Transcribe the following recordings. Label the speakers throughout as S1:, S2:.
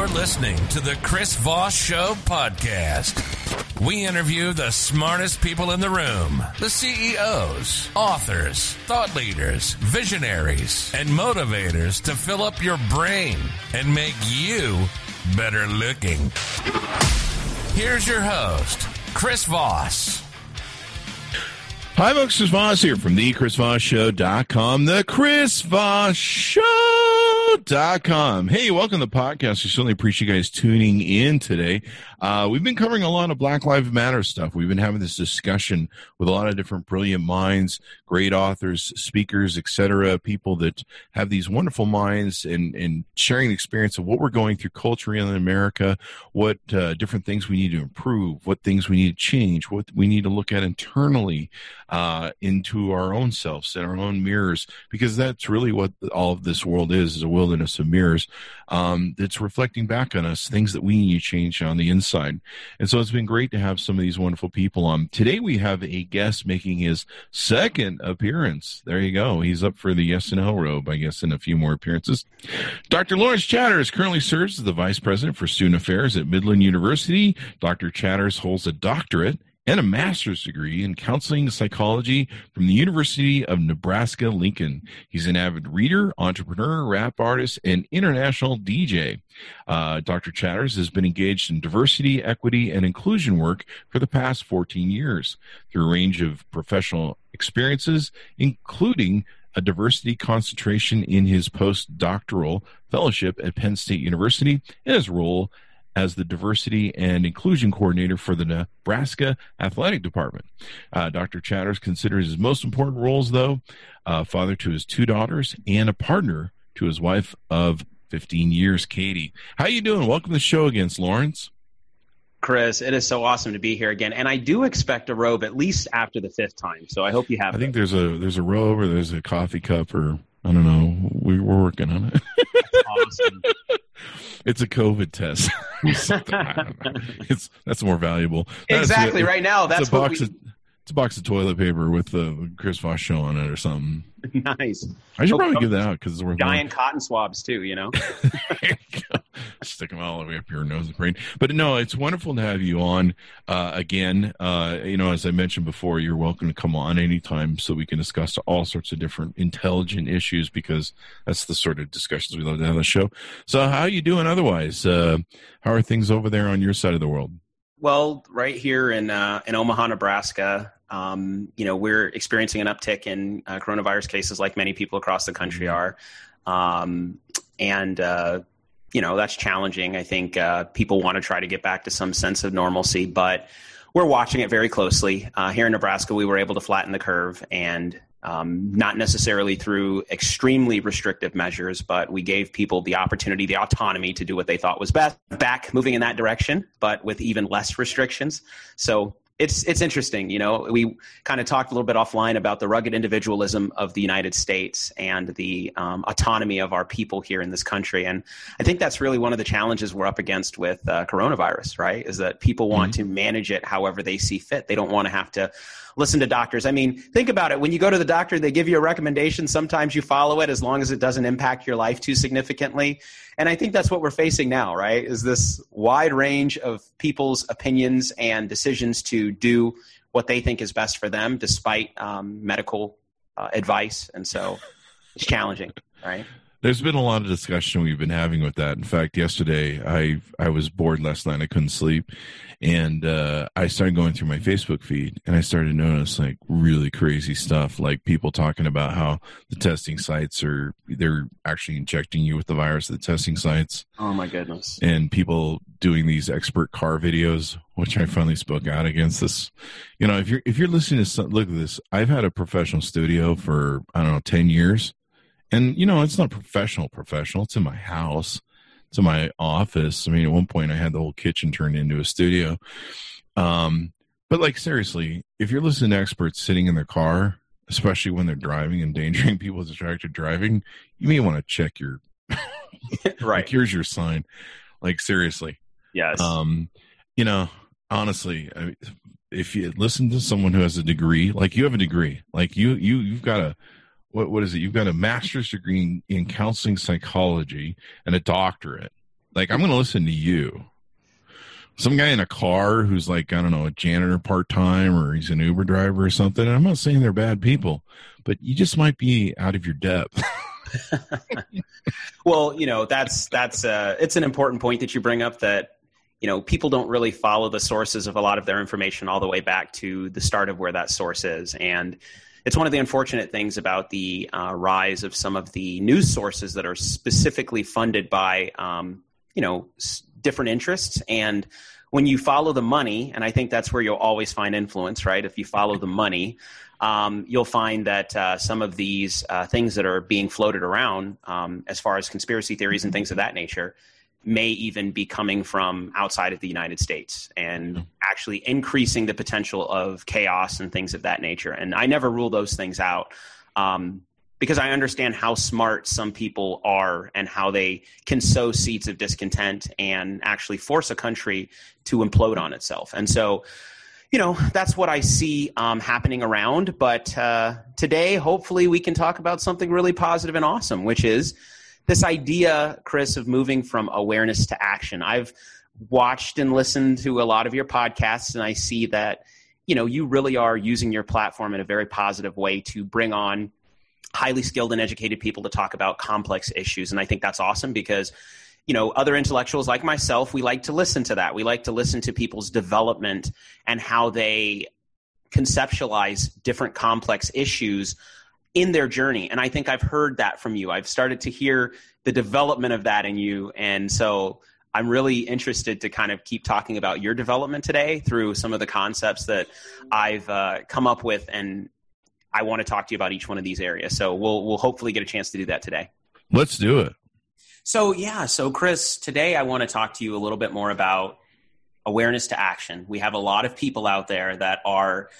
S1: You're listening to the Chris Voss Show podcast. We interview the smartest people in the room the CEOs, authors, thought leaders, visionaries, and motivators to fill up your brain and make you better looking. Here's your host, Chris Voss.
S2: Hi, folks. Chris Voss here from the ChrisVossShow.com. The Chris Voss Show.com. Hey, welcome to the podcast. We certainly appreciate you guys tuning in today. Uh, we've been covering a lot of Black Lives Matter stuff. We've been having this discussion with a lot of different brilliant minds, great authors, speakers, etc., people that have these wonderful minds and, and sharing the experience of what we're going through culturally in America, what uh, different things we need to improve, what things we need to change, what we need to look at internally uh, into our own selves and our own mirrors, because that's really what all of this world is, is a wilderness of mirrors um, that's reflecting back on us, things that we need to change on the inside. And so it's been great to have some of these wonderful people on. Today we have a guest making his second appearance. There you go. He's up for the yes and no robe, I guess, in a few more appearances. Dr. Lawrence Chatters currently serves as the Vice President for Student Affairs at Midland University. Dr. Chatters holds a doctorate and a master's degree in counseling psychology from the University of Nebraska Lincoln. He's an avid reader, entrepreneur, rap artist, and international DJ. Uh, Dr. Chatters has been engaged in diversity, equity, and inclusion work for the past 14 years through a range of professional experiences, including a diversity concentration in his postdoctoral fellowship at Penn State University and his role as the diversity and inclusion coordinator for the Nebraska Athletic Department. Uh, Dr. Chatters considers his most important roles, though, uh, father to his two daughters and a partner to his wife of 15 years, Katie. How you doing? Welcome to the show again, Lawrence.
S3: Chris, it is so awesome to be here again, and I do expect a robe at least after the fifth time. So I hope you have.
S2: I think there's a there's a robe or there's a coffee cup or I don't know. We, we're working on it. awesome. it's a COVID test. it's that's more valuable.
S3: exactly. right now, that's
S2: a box. We, of, it's a box of toilet paper with the Chris Voss show on it or something.
S3: Nice.
S2: I should probably give that out because it's worth
S3: giant cotton swabs too. You know,
S2: stick them all the way up your nose and brain. But no, it's wonderful to have you on uh, again. Uh, you know, as I mentioned before, you're welcome to come on anytime so we can discuss all sorts of different intelligent issues because that's the sort of discussions we love to have on the show. So, how are you doing otherwise? Uh, how are things over there on your side of the world?
S3: Well, right here in uh, in Omaha, Nebraska, um, you know, we're experiencing an uptick in uh, coronavirus cases, like many people across the country mm-hmm. are, um, and uh, you know that's challenging. I think uh, people want to try to get back to some sense of normalcy, but we're watching it very closely. Uh, here in Nebraska, we were able to flatten the curve and um, not necessarily through extremely restrictive measures, but we gave people the opportunity, the autonomy to do what they thought was best. Back moving in that direction, but with even less restrictions. So it's it's interesting. You know, we kind of talked a little bit offline about the rugged individualism of the United States and the um, autonomy of our people here in this country, and I think that's really one of the challenges we're up against with uh, coronavirus. Right, is that people want mm-hmm. to manage it however they see fit. They don't want to have to listen to doctors. I mean, think about it. When you go to the doctor, they give you a recommendation. Sometimes you follow it as long as it doesn't impact your life too significantly. And I think that's what we're facing now, right? Is this wide range of people's opinions and decisions to do what they think is best for them despite um, medical uh, advice. And so it's challenging, right?
S2: There's been a lot of discussion we've been having with that. In fact, yesterday I I was bored last night. I couldn't sleep, and uh, I started going through my Facebook feed, and I started to notice like really crazy stuff, like people talking about how the testing sites are they're actually injecting you with the virus at the testing sites.
S3: Oh my goodness!
S2: And people doing these expert car videos, which I finally spoke out against. This, you know, if you're if you're listening to some, look at this, I've had a professional studio for I don't know ten years and you know it's not professional professional it's in my house it's in my office. I mean at one point i had the whole kitchen turned into a studio. Um but like seriously if you're listening to experts sitting in their car especially when they're driving endangering people distracted driving you may want to check your
S3: right. like,
S2: here's your sign. Like seriously.
S3: Yes.
S2: Um you know honestly I, if you listen to someone who has a degree like you have a degree. Like you you you've got a what what is it? You've got a master's degree in, in counseling psychology and a doctorate. Like I'm going to listen to you. Some guy in a car who's like I don't know a janitor part time or he's an Uber driver or something. And I'm not saying they're bad people, but you just might be out of your depth.
S3: well, you know that's that's uh, it's an important point that you bring up that you know people don't really follow the sources of a lot of their information all the way back to the start of where that source is and it's one of the unfortunate things about the uh, rise of some of the news sources that are specifically funded by um, you know s- different interests. And when you follow the money and i think that's where you'll always find influence right? If you follow the money um, you'll find that uh, some of these uh, things that are being floated around um, as far as conspiracy theories and things of that nature may even be coming from outside of the United States and actually increasing the potential of chaos and things of that nature. And I never rule those things out um, because I understand how smart some people are and how they can sow seeds of discontent and actually force a country to implode on itself. And so, you know, that's what I see um, happening around. But uh, today, hopefully, we can talk about something really positive and awesome, which is this idea, Chris, of moving from awareness to action. I've watched and listened to a lot of your podcasts, and I see that you know you really are using your platform in a very positive way to bring on highly skilled and educated people to talk about complex issues, and I think that's awesome because you know other intellectuals like myself we like to listen to that we like to listen to people's development and how they conceptualize different complex issues in their journey. And I think I've heard that from you. I've started to hear the development of that in you. And so I'm really interested to kind of keep talking about your development today through some of the concepts that I've uh, come up with. And I want to talk to you about each one of these areas. So we'll, we'll hopefully get a chance to do that today.
S2: Let's do it.
S3: So, yeah. So, Chris, today I want to talk to you a little bit more about awareness to action. We have a lot of people out there that are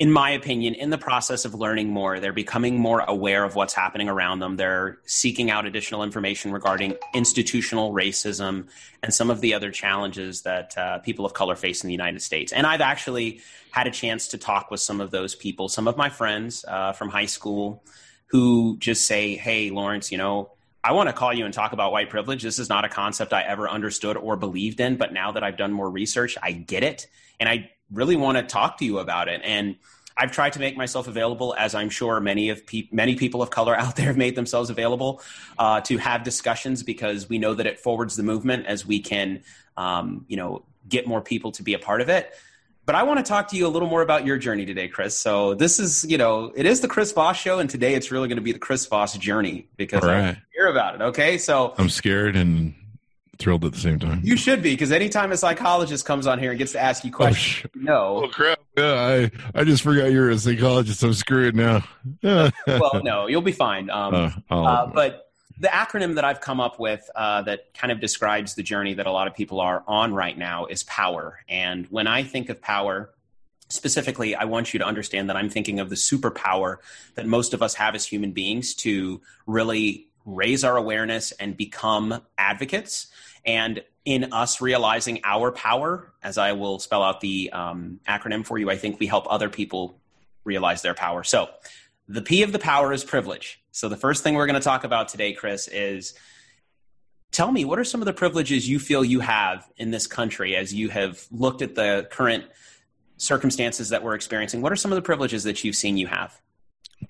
S3: in my opinion, in the process of learning more, they're becoming more aware of what's happening around them. They're seeking out additional information regarding institutional racism and some of the other challenges that uh, people of color face in the United States. And I've actually had a chance to talk with some of those people, some of my friends uh, from high school, who just say, Hey, Lawrence, you know, I want to call you and talk about white privilege. This is not a concept I ever understood or believed in, but now that I've done more research, I get it. And I really want to talk to you about it. And I've tried to make myself available, as I'm sure many of pe- many people of color out there have made themselves available uh, to have discussions because we know that it forwards the movement as we can, um, you know, get more people to be a part of it. But I want to talk to you a little more about your journey today, Chris. So this is, you know, it is the Chris Voss show, and today it's really going to be the Chris Voss journey because right. I hear about it. Okay, so
S2: I'm scared and thrilled at the same time.
S3: You should be because anytime a psychologist comes on here and gets to ask you oh, questions, oh, no.
S2: Oh crap! Yeah, I I just forgot you're a psychologist. I'm screwed now.
S3: well, no, you'll be fine. Um, uh, uh, but the acronym that I've come up with uh, that kind of describes the journey that a lot of people are on right now is power. And when I think of power, specifically, I want you to understand that I'm thinking of the superpower that most of us have as human beings to really raise our awareness and become advocates. And in us realizing our power, as I will spell out the um, acronym for you, I think we help other people realize their power. So, the P of the power is privilege. So, the first thing we're going to talk about today, Chris, is tell me what are some of the privileges you feel you have in this country as you have looked at the current circumstances that we're experiencing? What are some of the privileges that you've seen you have?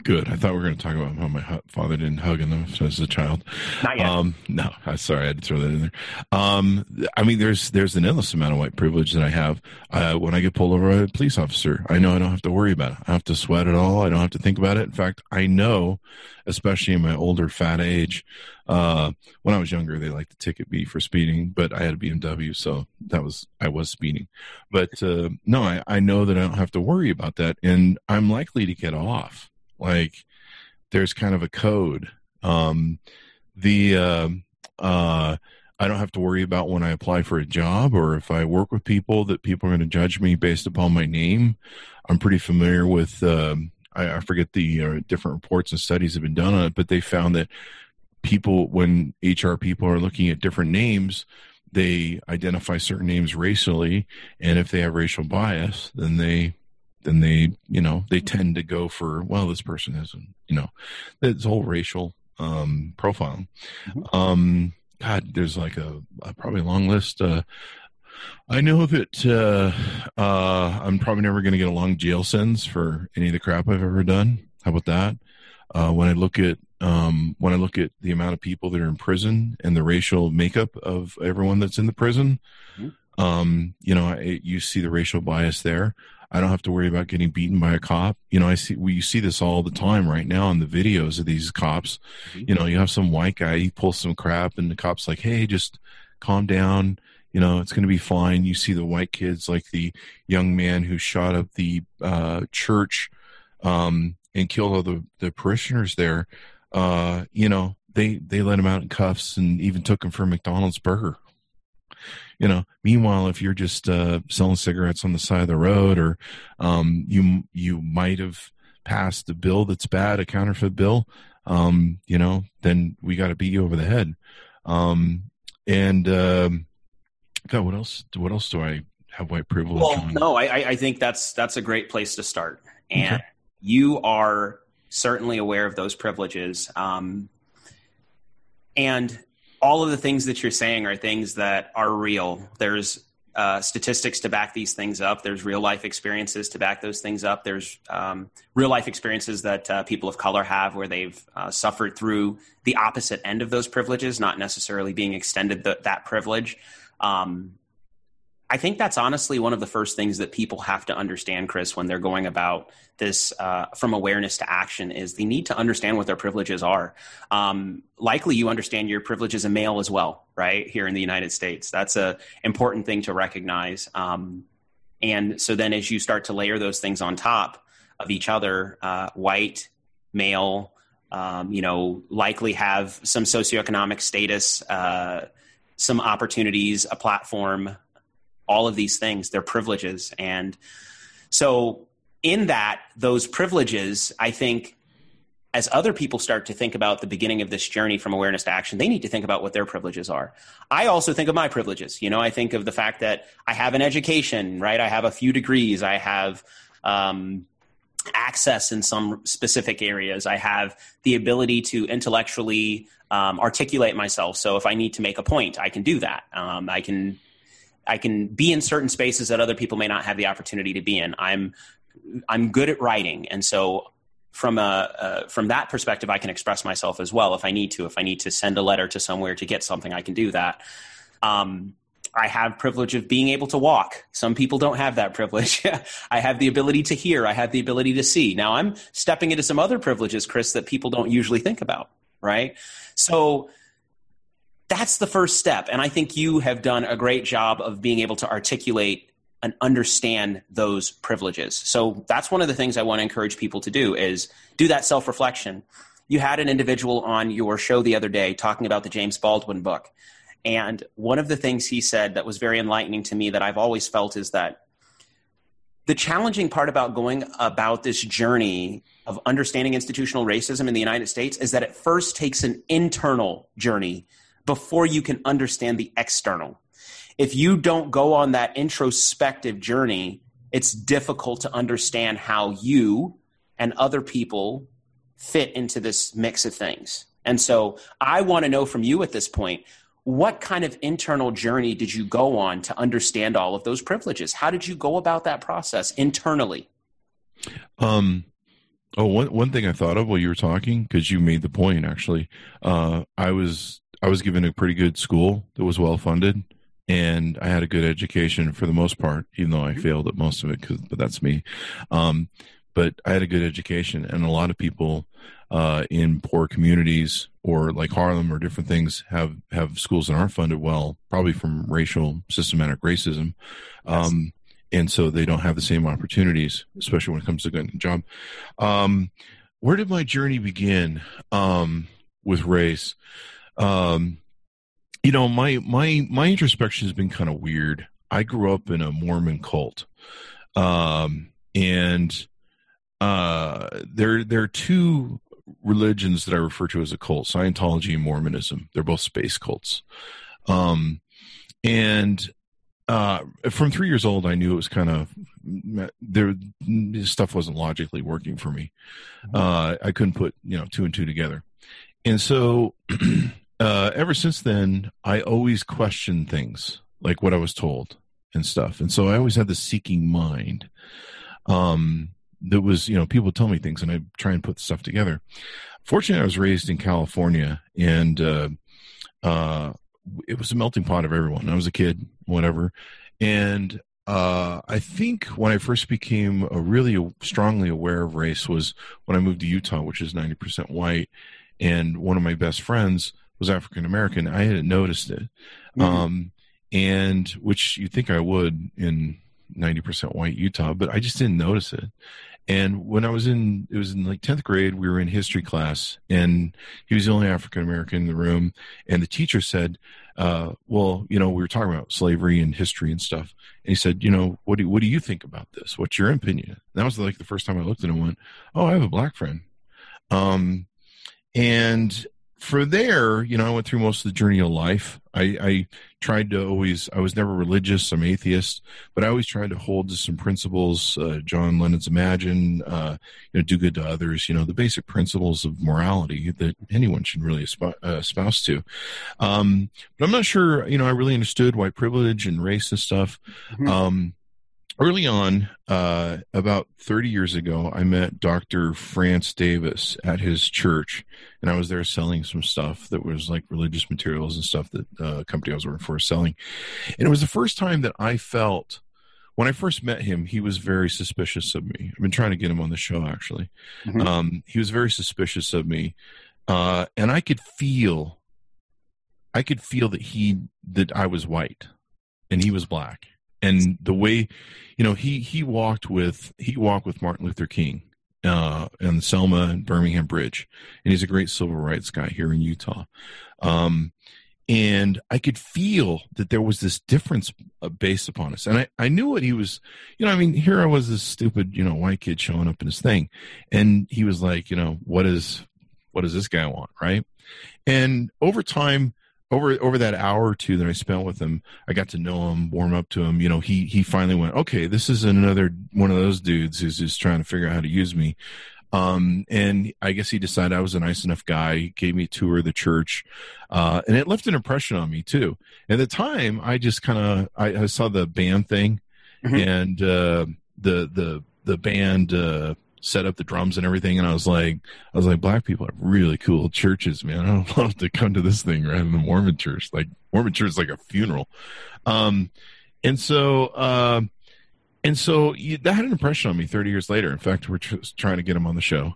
S2: Good. I thought we were going to talk about how my father didn't hug enough as a child.
S3: Not yet.
S2: Um, no, I sorry, I had to throw that in there. Um, I mean, there's there's an endless amount of white privilege that I have. Uh, when I get pulled over by a police officer, I know I don't have to worry about it. I don't have to sweat at all. I don't have to think about it. In fact, I know, especially in my older fat age, uh, when I was younger, they liked to ticket me for speeding, but I had a BMW, so that was I was speeding. But uh, no, I, I know that I don't have to worry about that, and I'm likely to get off like there's kind of a code. Um, the uh, uh, I don't have to worry about when I apply for a job or if I work with people that people are going to judge me based upon my name. I'm pretty familiar with. Um, I, I, forget the uh, different reports and studies have been done on it, but they found that people, when HR people are looking at different names, they identify certain names racially, and if they have racial bias, then they then they you know they tend to go for well this person isn't you know it's whole racial um profile mm-hmm. um God, there's like a, a probably a long list. Uh, I know that uh, uh, I'm probably never going to get a long jail sentence for any of the crap I've ever done. How about that? Uh, when I look at um, when I look at the amount of people that are in prison and the racial makeup of everyone that's in the prison, mm-hmm. um, you know, I, you see the racial bias there. I don't have to worry about getting beaten by a cop. You know, I see we see this all the time right now in the videos of these cops. Mm-hmm. You know, you have some white guy, he pulls some crap, and the cop's like, "Hey, just calm down." You know, it's going to be fine. You see the white kids, like the young man who shot up the uh, church um, and killed all the, the parishioners there. Uh, you know, they they let him out in cuffs and even took him for a McDonald's burger you know meanwhile if you're just uh, selling cigarettes on the side of the road or um, you you might have passed a bill that's bad a counterfeit bill um, you know then we got to beat you over the head um, and um, god what else what else do i have white privilege
S3: well on? no I, I think that's that's a great place to start and okay. you are certainly aware of those privileges um, and all of the things that you're saying are things that are real. There's uh, statistics to back these things up. There's real life experiences to back those things up. There's um, real life experiences that uh, people of color have where they've uh, suffered through the opposite end of those privileges, not necessarily being extended the, that privilege. Um, I think that's honestly one of the first things that people have to understand, Chris, when they're going about this uh, from awareness to action is they need to understand what their privileges are. Um, likely, you understand your privilege as a male as well, right? Here in the United States, that's a important thing to recognize. Um, and so then, as you start to layer those things on top of each other, uh, white, male, um, you know, likely have some socioeconomic status, uh, some opportunities, a platform, all of these things, they're privileges. And so, in that, those privileges, I think, as other people start to think about the beginning of this journey from awareness to action, they need to think about what their privileges are. I also think of my privileges. You know, I think of the fact that I have an education, right? I have a few degrees. I have, um, access in some specific areas. I have the ability to intellectually um, articulate myself. So if I need to make a point, I can do that. Um, I can I can be in certain spaces that other people may not have the opportunity to be in. I'm I'm good at writing, and so from a uh, from that perspective, I can express myself as well if I need to. If I need to send a letter to somewhere to get something, I can do that. Um, I have privilege of being able to walk. Some people don't have that privilege. I have the ability to hear. I have the ability to see. Now I'm stepping into some other privileges, Chris, that people don't usually think about. Right. So that's the first step. And I think you have done a great job of being able to articulate and understand those privileges. So that's one of the things I want to encourage people to do is do that self-reflection. You had an individual on your show the other day talking about the James Baldwin book. And one of the things he said that was very enlightening to me that I've always felt is that the challenging part about going about this journey of understanding institutional racism in the United States is that it first takes an internal journey before you can understand the external. If you don't go on that introspective journey, it's difficult to understand how you and other people fit into this mix of things. And so I want to know from you at this point what kind of internal journey did you go on to understand all of those privileges? How did you go about that process internally?
S2: Um, oh, one, one thing I thought of while you were talking, because you made the point actually, uh, I was I was given a pretty good school that was well funded, and I had a good education for the most part, even though I mm-hmm. failed at most of it. Cause, but that's me. Um, but I had a good education, and a lot of people uh, in poor communities or like Harlem or different things have have schools that aren't funded well, probably from racial systematic racism. Um, and so they don't have the same opportunities, especially when it comes to getting a job. Um, where did my journey begin um, with race? Um, you know, my my my introspection has been kind of weird. I grew up in a Mormon cult, um, and uh, there there are two religions that I refer to as a cult: Scientology and Mormonism. They're both space cults. Um, and uh, from three years old, I knew it was kind of there. Stuff wasn't logically working for me. Mm-hmm. Uh, I couldn't put you know two and two together, and so uh, ever since then, I always question things like what I was told and stuff, and so I always had the seeking mind. Um, that was you know people tell me things and I try and put stuff together. Fortunately, I was raised in California and uh, uh, it was a melting pot of everyone. I was a kid, whatever, and uh, I think when I first became really strongly aware of race was when I moved to Utah, which is ninety percent white, and one of my best friends was African American. I hadn't noticed it, mm-hmm. um, and which you think I would in ninety percent white Utah, but I just didn't notice it. And when I was in, it was in like 10th grade, we were in history class and he was the only African American in the room. And the teacher said, uh, well, you know, we were talking about slavery and history and stuff. And he said, you know, what do, what do you think about this? What's your opinion? And that was like the first time I looked at him and went, oh, I have a black friend. Um, and for there, you know, I went through most of the journey of life. I, I, tried to always, I was never religious, I'm atheist, but I always tried to hold to some principles. Uh, John Lennon's Imagine, uh, you know, do good to others, you know, the basic principles of morality that anyone should really espouse, uh, espouse to. Um, but I'm not sure, you know, I really understood white privilege and race and stuff. Mm-hmm. Um, early on, uh, about 30 years ago, I met Dr. France Davis at his church, and I was there selling some stuff that was like religious materials and stuff that uh, a company I was working for was selling. And it was the first time that I felt, when I first met him, he was very suspicious of me. I've been trying to get him on the show, actually. Mm-hmm. Um, he was very suspicious of me, uh, and I could feel, I could feel that he that I was white, and he was black and the way you know he he walked with he walked with Martin Luther King uh, and Selma and Birmingham Bridge, and he's a great civil rights guy here in Utah. Um, and I could feel that there was this difference uh, based upon us, and I I knew what he was. You know, I mean, here I was, this stupid you know white kid showing up in his thing, and he was like, you know, what is what does this guy want, right? And over time, over over that hour or two that I spent with him, I got to know him, warm up to him. You know, he he finally went, okay, this is another one of those dudes who's just trying to figure out how to use me. Um, and I guess he decided I was a nice enough guy. He gave me a tour of the church, uh, and it left an impression on me too. At the time, I just kind of I, I, saw the band thing, mm-hmm. and uh, the the the band uh, set up the drums and everything. And I was like, I was like, black people have really cool churches, man. I would love to come to this thing rather than the Mormon church. Like Mormon church is like a funeral. Um, and so, uh, and so you, that had an impression on me 30 years later. In fact, we're just trying to get him on the show.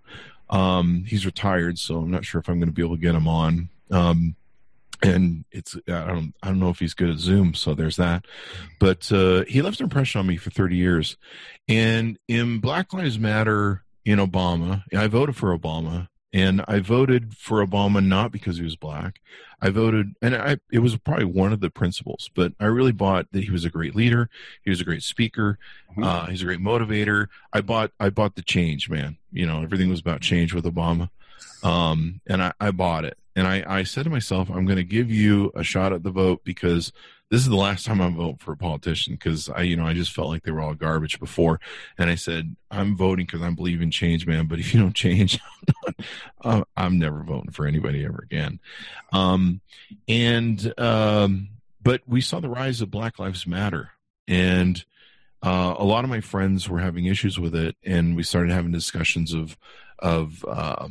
S2: Um, he's retired, so I'm not sure if I'm going to be able to get him on. Um, and it's I don't I don't know if he's good at Zoom, so there's that. But uh, he left an impression on me for 30 years. And in Black Lives Matter in Obama, I voted for Obama, and I voted for Obama not because he was black. I voted, and I it was probably one of the principles, but I really bought that he was a great leader. He was a great speaker. Mm-hmm. Uh, he's a great motivator. I bought I bought the change, man. You know, everything was about change with Obama, um, and I, I bought it. And I, I said to myself, I'm going to give you a shot at the vote because this is the last time I'm voting for a politician because I, you know, I just felt like they were all garbage before. And I said, I'm voting because I believe in change, man. But if you don't change, I'm, I'm never voting for anybody ever again. Um, and, um, but we saw the rise of Black Lives Matter. And, uh, a lot of my friends were having issues with it. And we started having discussions of, of, uh,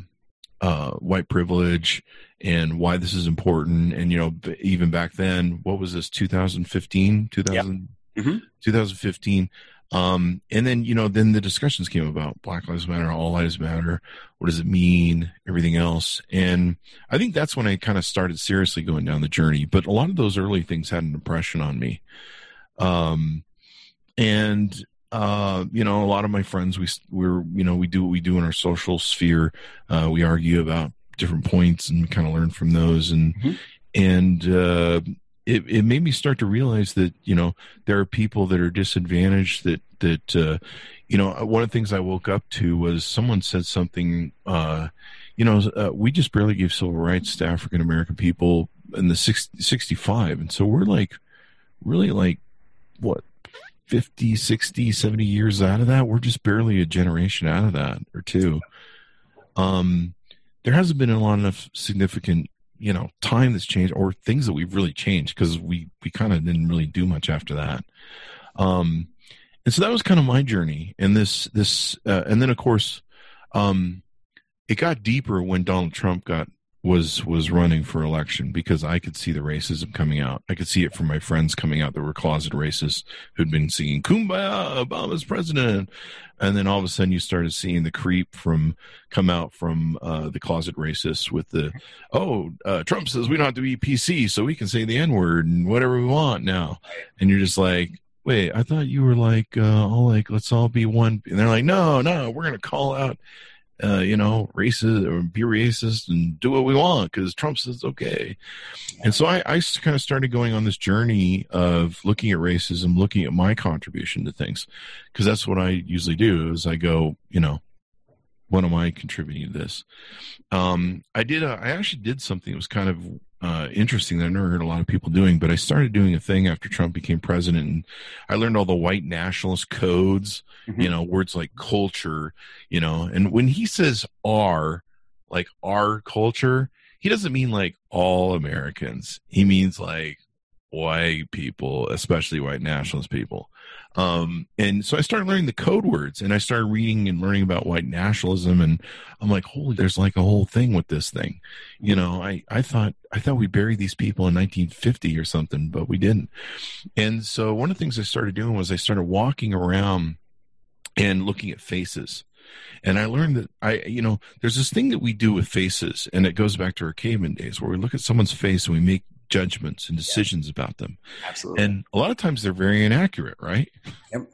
S2: uh, white privilege and why this is important. And, you know, even back then, what was this, 2015, 2000, yep. mm-hmm. 2015. Um, and then, you know, then the discussions came about Black Lives Matter, All Lives Matter. What does it mean? Everything else. And I think that's when I kind of started seriously going down the journey. But a lot of those early things had an impression on me. Um, and uh, you know, a lot of my friends, we we're you know we do what we do in our social sphere. Uh, we argue about different points and kind of learn from those, and mm-hmm. and uh, it it made me start to realize that you know there are people that are disadvantaged. That that uh, you know one of the things I woke up to was someone said something. Uh, you know, uh, we just barely gave civil rights to African American people in the 60, 65, and so we're like really like what 50, 60, 70 years out of that. We're just barely a generation out of that or two. Um, there hasn't been a lot of significant you know time that's changed or things that we've really changed because we we kind of didn't really do much after that um and so that was kind of my journey and this this uh, and then of course um it got deeper when donald trump got was was running for election because I could see the racism coming out. I could see it from my friends coming out that were closet racists who'd been singing "Kumbaya, Obama's president," and then all of a sudden you started seeing the creep from come out from uh, the closet racists with the "Oh, uh, Trump says we don't have to be PC, so we can say the N word and whatever we want now," and you're just like. Wait, I thought you were like, uh, all like, let's all be one. And they're like, no, no, we're to call out uh, you know, racist or be racist and do what we want because Trump says okay. And so I, I kind of started going on this journey of looking at racism, looking at my contribution to things, because that's what I usually do. Is I go, you know, what am I contributing to this? Um, I did. A, I actually did something that was kind of uh, interesting that I never heard a lot of people doing, but I started doing a thing after Trump became president, and I learned all the white nationalist codes, mm-hmm. you know, words like culture, you know, and when he says "our," like our culture, he doesn't mean like all Americans. He means like white people, especially white nationalist people. Um, and so I started learning the code words and I started reading and learning about white nationalism. And I'm like, holy, there's like a whole thing with this thing. You know, I, I thought, I thought we buried these people in 1950 or something, but we didn't. And so one of the things I started doing was I started walking around and looking at faces. And I learned that I, you know, there's this thing that we do with faces, and it goes back to our caveman days where we look at someone's face and we make judgments and decisions yeah. about them.
S3: Absolutely.
S2: And a lot of times they're very inaccurate, right?
S3: Yep.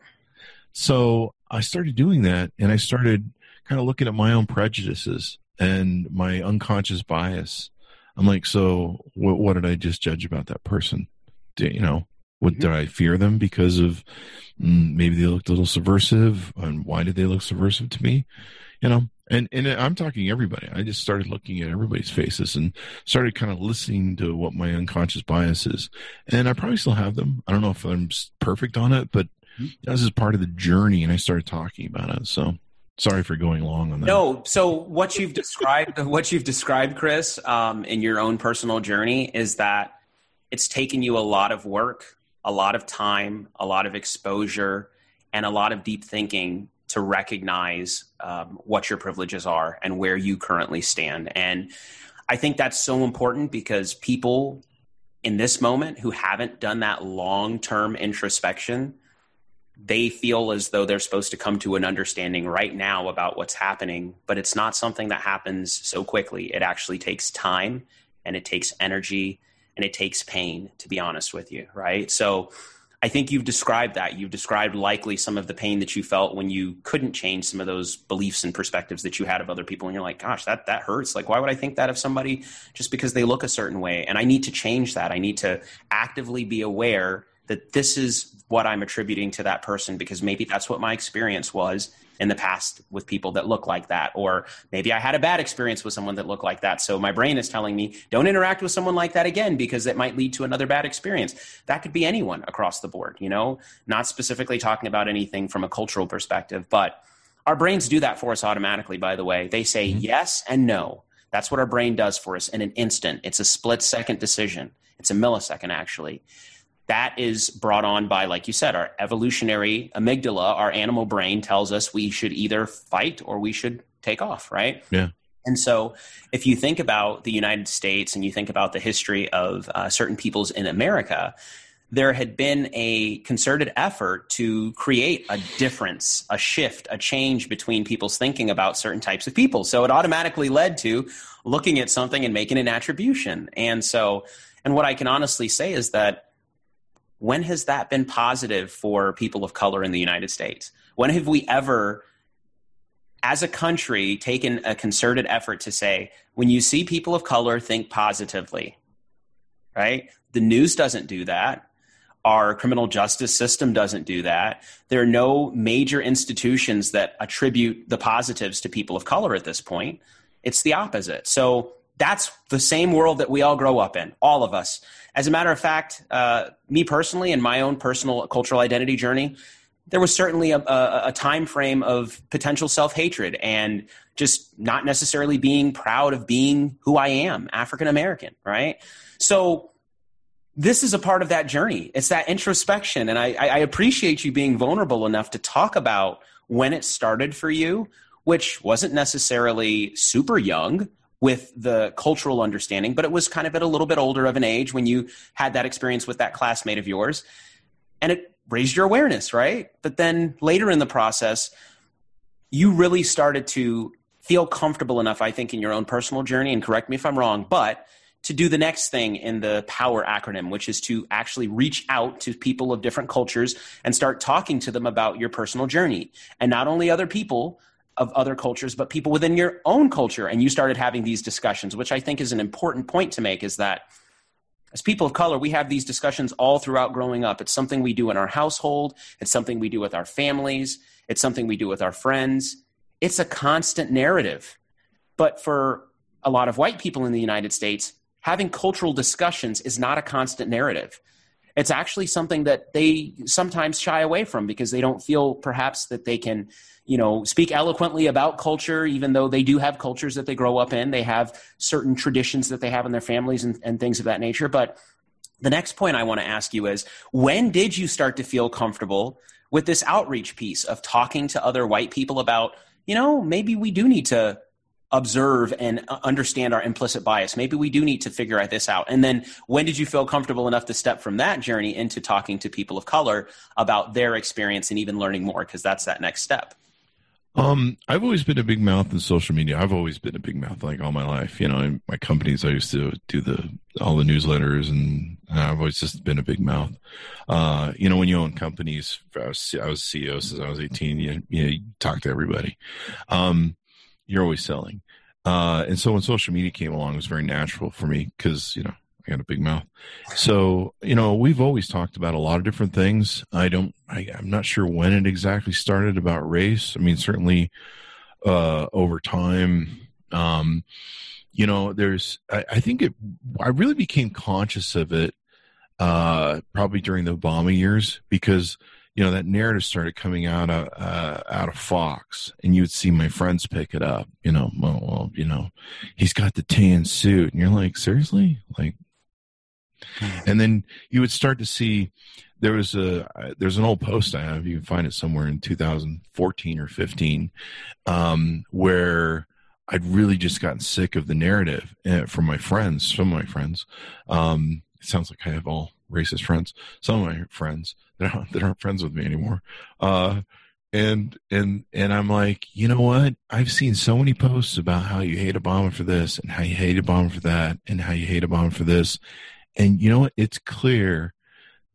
S2: So I started doing that and I started kind of looking at my own prejudices and my unconscious bias. I'm like, so what, what did I just judge about that person? Did, you know, what, mm-hmm. did I fear them because of mm, maybe they looked a little subversive? And why did they look subversive to me? You know, and and I'm talking everybody. I just started looking at everybody's faces and started kind of listening to what my unconscious bias is. And I probably still have them. I don't know if I'm perfect on it, but mm-hmm. this is part of the journey, and I started talking about it. So sorry for going long on that.
S3: No, so what you've described, what you've described, Chris, um, in your own personal journey, is that it's taken you a lot of work, a lot of time, a lot of exposure, and a lot of deep thinking to recognize um, what your privileges are and where you currently stand. And I think that's so important because people in this moment who haven't done that long term introspection, they feel as though they're supposed to come to an understanding right now about what's happening, but it's not something that happens so quickly. It actually takes time and it takes energy and it takes pain, to be honest with you, right? So, I think you've described that. You've described likely some of the pain that you felt when you couldn't change some of those beliefs and perspectives that you had of other people. And you're like, gosh, that, that hurts. Like, why would I think that of somebody just because they look a certain way? And I need to change that. I need to actively be aware that this is what I'm attributing to that person because maybe that's what my experience was in the past with people that look like that. Or maybe I had a bad experience with someone that looked like that. So my brain is telling me, don't interact with someone like that again because it might lead to another bad experience. That could be anyone across the board, you know, not specifically talking about anything from a cultural perspective, but our brains do that for us automatically, by the way. They say mm-hmm. yes and no. That's what our brain does for us in an instant. It's a split second decision. It's a millisecond, actually that is brought on by, like you said, our evolutionary amygdala, our animal brain tells us we should either fight or we should take off, right?
S2: Yeah.
S3: And so, if you think about the United States and you think about the history of uh, certain peoples in America, there had been a concerted effort to create a difference, a shift, a change between people's thinking about certain types of people. So, it automatically led to looking at something and making an attribution. And so, and what I can honestly say is that when has that been positive for people of color in the United States? When have we ever, as a country, taken a concerted effort to say, when you see people of color, think positively? Right? The news doesn't do that. Our criminal justice system doesn't do that. There are no major institutions that attribute the positives to people of color at this point. It's the opposite. So that's the same world that we all grow up in, all of us. As a matter of fact, uh, me personally, in my own personal cultural identity journey, there was certainly a, a, a time frame of potential self hatred and just not necessarily being proud of being who I am, African American, right? So this is a part of that journey. It's that introspection. And I, I appreciate you being vulnerable enough to talk about when it started for you, which wasn't necessarily super young with the cultural understanding, but it was kind of at a little bit older of an age when you had that experience with that classmate of yours. And it raised your awareness, right? But then later in the process, you really started to feel comfortable enough, I think, in your own personal journey, and correct me if I'm wrong, but to do the next thing in the power acronym, which is to actually reach out to people of different cultures and start talking to them about your personal journey. And not only other people of other cultures, but people within your own culture. And you started having these discussions, which I think is an important point to make is that as people of color, we have these discussions all throughout growing up. It's something we do in our household, it's something we do with our families, it's something we do with our friends. It's a constant narrative. But for a lot of white people in the United States, having cultural discussions is not a constant narrative. It's actually something that they sometimes shy away from because they don't feel perhaps that they can, you know, speak eloquently about culture, even though they do have cultures that they grow up in. They have certain traditions that they have in their families and, and things of that nature. But the next point I want to ask you is when did you start to feel comfortable with this outreach piece of talking to other white people about, you know, maybe we do need to observe and understand our implicit bias. Maybe we do need to figure this out. And then when did you feel comfortable enough to step from that journey into talking to people of color about their experience and even learning more? Because that's that next step.
S2: Um, I've always been a big mouth in social media. I've always been a big mouth, like all my life. You know, in my companies, I used to do the all the newsletters, and I've always just been a big mouth. Uh, you know, when you own companies, I was, I was CEO since I was eighteen. You, you, know, you talk to everybody. Um, you're always selling. Uh, and so when social media came along, it was very natural for me because, you know, I got a big mouth. So, you know, we've always talked about a lot of different things. I don't, I, am not sure when it exactly started about race. I mean, certainly uh, over time, um, you know, there's, I, I think it, I really became conscious of it uh, probably during the Obama years because you know that narrative started coming out of uh, out of Fox, and you would see my friends pick it up. You know, well, well, you know, he's got the tan suit, and you're like, seriously, like. Hmm. And then you would start to see there was a there's an old post I have you can find it somewhere in 2014 or 15 um, where I'd really just gotten sick of the narrative uh, from my friends, some of my friends. Um, it sounds like I have all racist friends, some of my friends that aren't, that aren't friends with me anymore. Uh, and and and I'm like, you know what? I've seen so many posts about how you hate Obama for this, and how you hate Obama for that, and how you hate Obama for this. And you know what? It's clear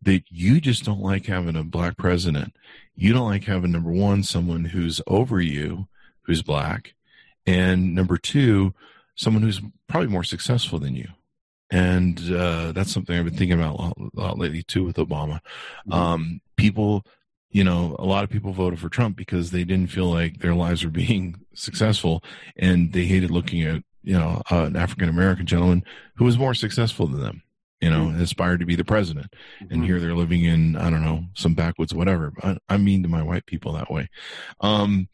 S2: that you just don't like having a black president. You don't like having number one, someone who's over you, who's black, and number two, someone who's probably more successful than you and uh, that's something I've been thinking about a lot, a lot lately too with Obama. Mm-hmm. Um, people, you know, a lot of people voted for Trump because they didn't feel like their lives were being successful, and they hated looking at you know uh, an African American gentleman who was more successful than them. You know, mm-hmm. aspired to be the president, mm-hmm. and here they're living in I don't know some backwoods, whatever. I, I mean to my white people that way. Um,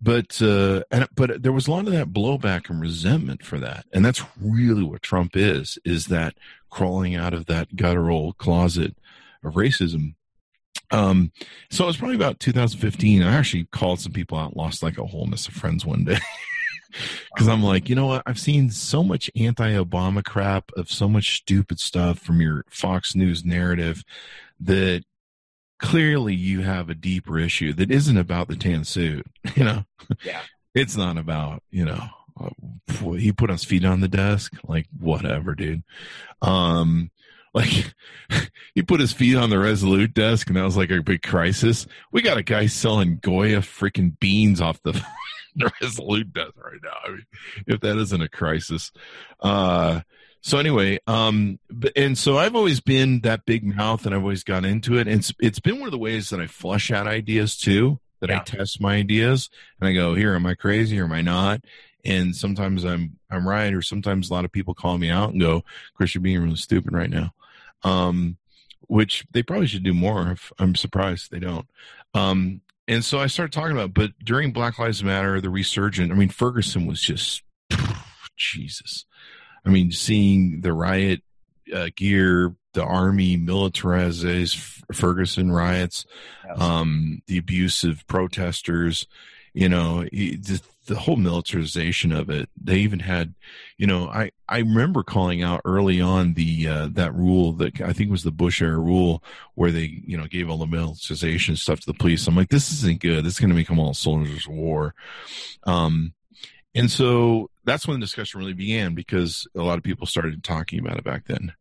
S2: but uh, and but there was a lot of that blowback and resentment for that, and that's really what Trump is: is that crawling out of that guttural closet of racism. Um, so it was probably about 2015. I actually called some people out, lost like a whole mess of friends one day. Because I'm like, you know what? I've seen so much anti Obama crap of so much stupid stuff from your Fox News narrative that clearly you have a deeper issue that isn't about the tan suit. You know,
S3: yeah,
S2: it's not about you know uh, he put his feet on the desk, like whatever, dude. Um, like he put his feet on the Resolute desk, and that was like a big crisis. We got a guy selling Goya freaking beans off the. the Resolute desk right now. I mean, if that isn't a crisis, uh, so anyway, um, and so I've always been that big mouth, and I've always gone into it. And it's it's been one of the ways that I flush out ideas too. That yeah. I test my ideas, and I go, "Here, am I crazy or am I not?" And sometimes I'm I'm right, or sometimes a lot of people call me out and go, "Chris, you're being really stupid right now." Um, which they probably should do more. I'm surprised they don't. Um, and so I started talking about, but during Black Lives Matter, the resurgent, I mean, Ferguson was just, Jesus. I mean, seeing the riot uh, gear, the army militarizes Ferguson riots, yes. um, the abuse of protesters, you know, the, the whole militarization of it. They even had, you know, I, I remember calling out early on the, uh, that rule that I think was the Bush era rule where they, you know, gave all the militarization stuff to the police. I'm like, this isn't good. This is going to become all soldiers of war. Um, and so that's when the discussion really began because a lot of people started talking about it back then.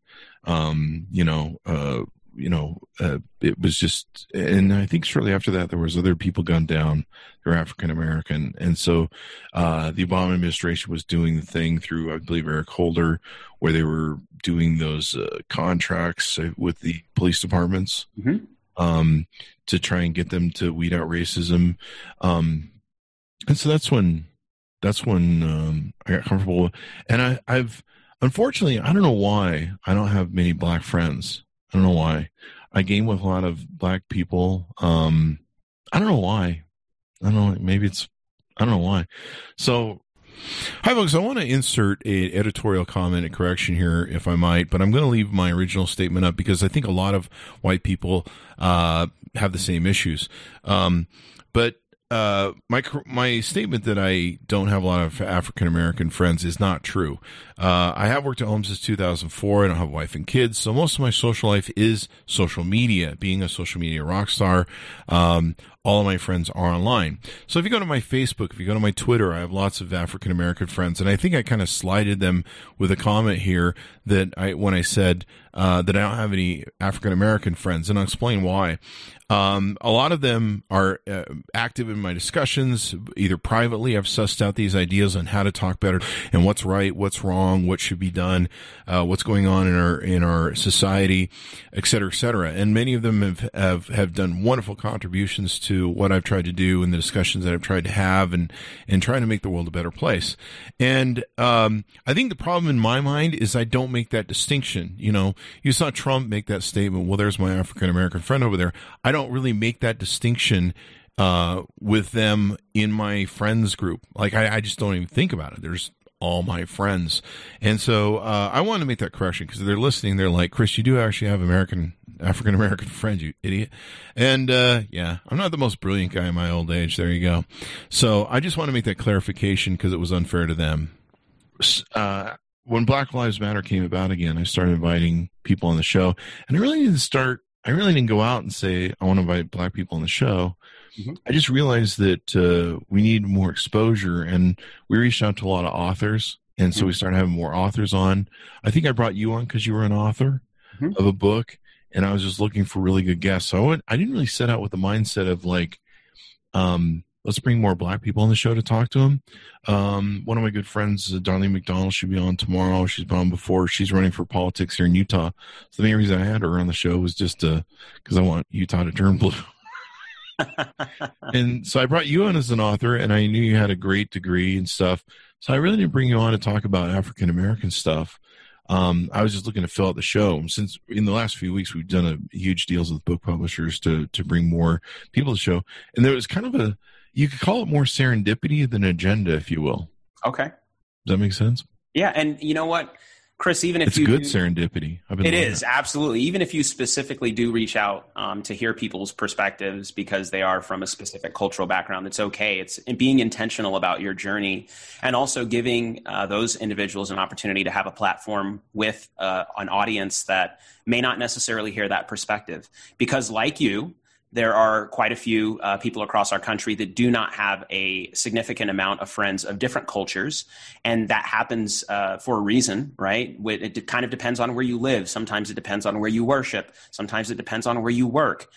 S2: Um, you know, uh, you know, uh, it was just, and I think shortly after that, there was other people gunned down. They're African American, and so uh, the Obama administration was doing the thing through, I believe, Eric Holder, where they were doing those uh, contracts with the police departments mm-hmm. um, to try and get them to weed out racism. Um, and so that's when, that's when um, I got comfortable. And I, I've, unfortunately, I don't know why I don't have many black friends. I don't know why. I game with a lot of black people. Um, I don't know why. I don't know. Maybe it's, I don't know why. So, hi folks. I want to insert a editorial comment and correction here, if I might, but I'm going to leave my original statement up because I think a lot of white people uh, have the same issues. Um, but uh, my my statement that I don't have a lot of African American friends is not true. Uh, I have worked at home since 2004. I don't have a wife and kids, so most of my social life is social media. Being a social media rock star, um, all of my friends are online. So if you go to my Facebook, if you go to my Twitter, I have lots of African American friends, and I think I kind of slided them with a comment here that I when I said uh, that I don't have any African American friends, and I'll explain why. Um, a lot of them are uh, active in my discussions, either privately. I've sussed out these ideas on how to talk better and what's right, what's wrong, what should be done, uh, what's going on in our in our society, et cetera, et cetera. And many of them have have, have done wonderful contributions to what I've tried to do and the discussions that I've tried to have, and and trying to make the world a better place. And um, I think the problem in my mind is I don't make that distinction. You know, you saw Trump make that statement. Well, there's my African American friend over there. I don't really make that distinction uh, with them in my friends group. Like I, I, just don't even think about it. There's all my friends, and so uh, I want to make that correction because they're listening. They're like, Chris, you do actually have American African American friends, you idiot. And uh, yeah, I'm not the most brilliant guy in my old age. There you go. So I just want to make that clarification because it was unfair to them. Uh, when Black Lives Matter came about again, I started inviting people on the show, and I really didn't start I really didn't go out and say I want to invite black people on the show. Mm-hmm. I just realized that uh, we need more exposure, and we reached out to a lot of authors, and so mm-hmm. we started having more authors on. I think I brought you on because you were an author mm-hmm. of a book, and I was just looking for really good guests. So I, went, I didn't really set out with the mindset of like, um, let's bring more black people on the show to talk to them. Um, one of my good friends, Darlene McDonald, should be on tomorrow. She's been on before. She's running for politics here in Utah. So the main reason I had her on the show was just because uh, I want Utah to turn blue. and so I brought you on as an author, and I knew you had a great degree and stuff. So I really didn't bring you on to talk about African American stuff. Um, I was just looking to fill out the show. Since in the last few weeks we've done a huge deals with book publishers to to bring more people to the show, and there was kind of a you could call it more serendipity than agenda, if you will.
S3: Okay.
S2: Does that make sense?
S3: Yeah, and you know what, Chris, even if
S2: it's
S3: you
S2: good do, serendipity,
S3: it is that. absolutely. Even if you specifically do reach out um, to hear people's perspectives because they are from a specific cultural background, it's okay. It's being intentional about your journey and also giving uh, those individuals an opportunity to have a platform with uh, an audience that may not necessarily hear that perspective. Because, like you, there are quite a few uh, people across our country that do not have a significant amount of friends of different cultures. And that happens uh, for a reason, right? It kind of depends on where you live. Sometimes it depends on where you worship. Sometimes it depends on where you work.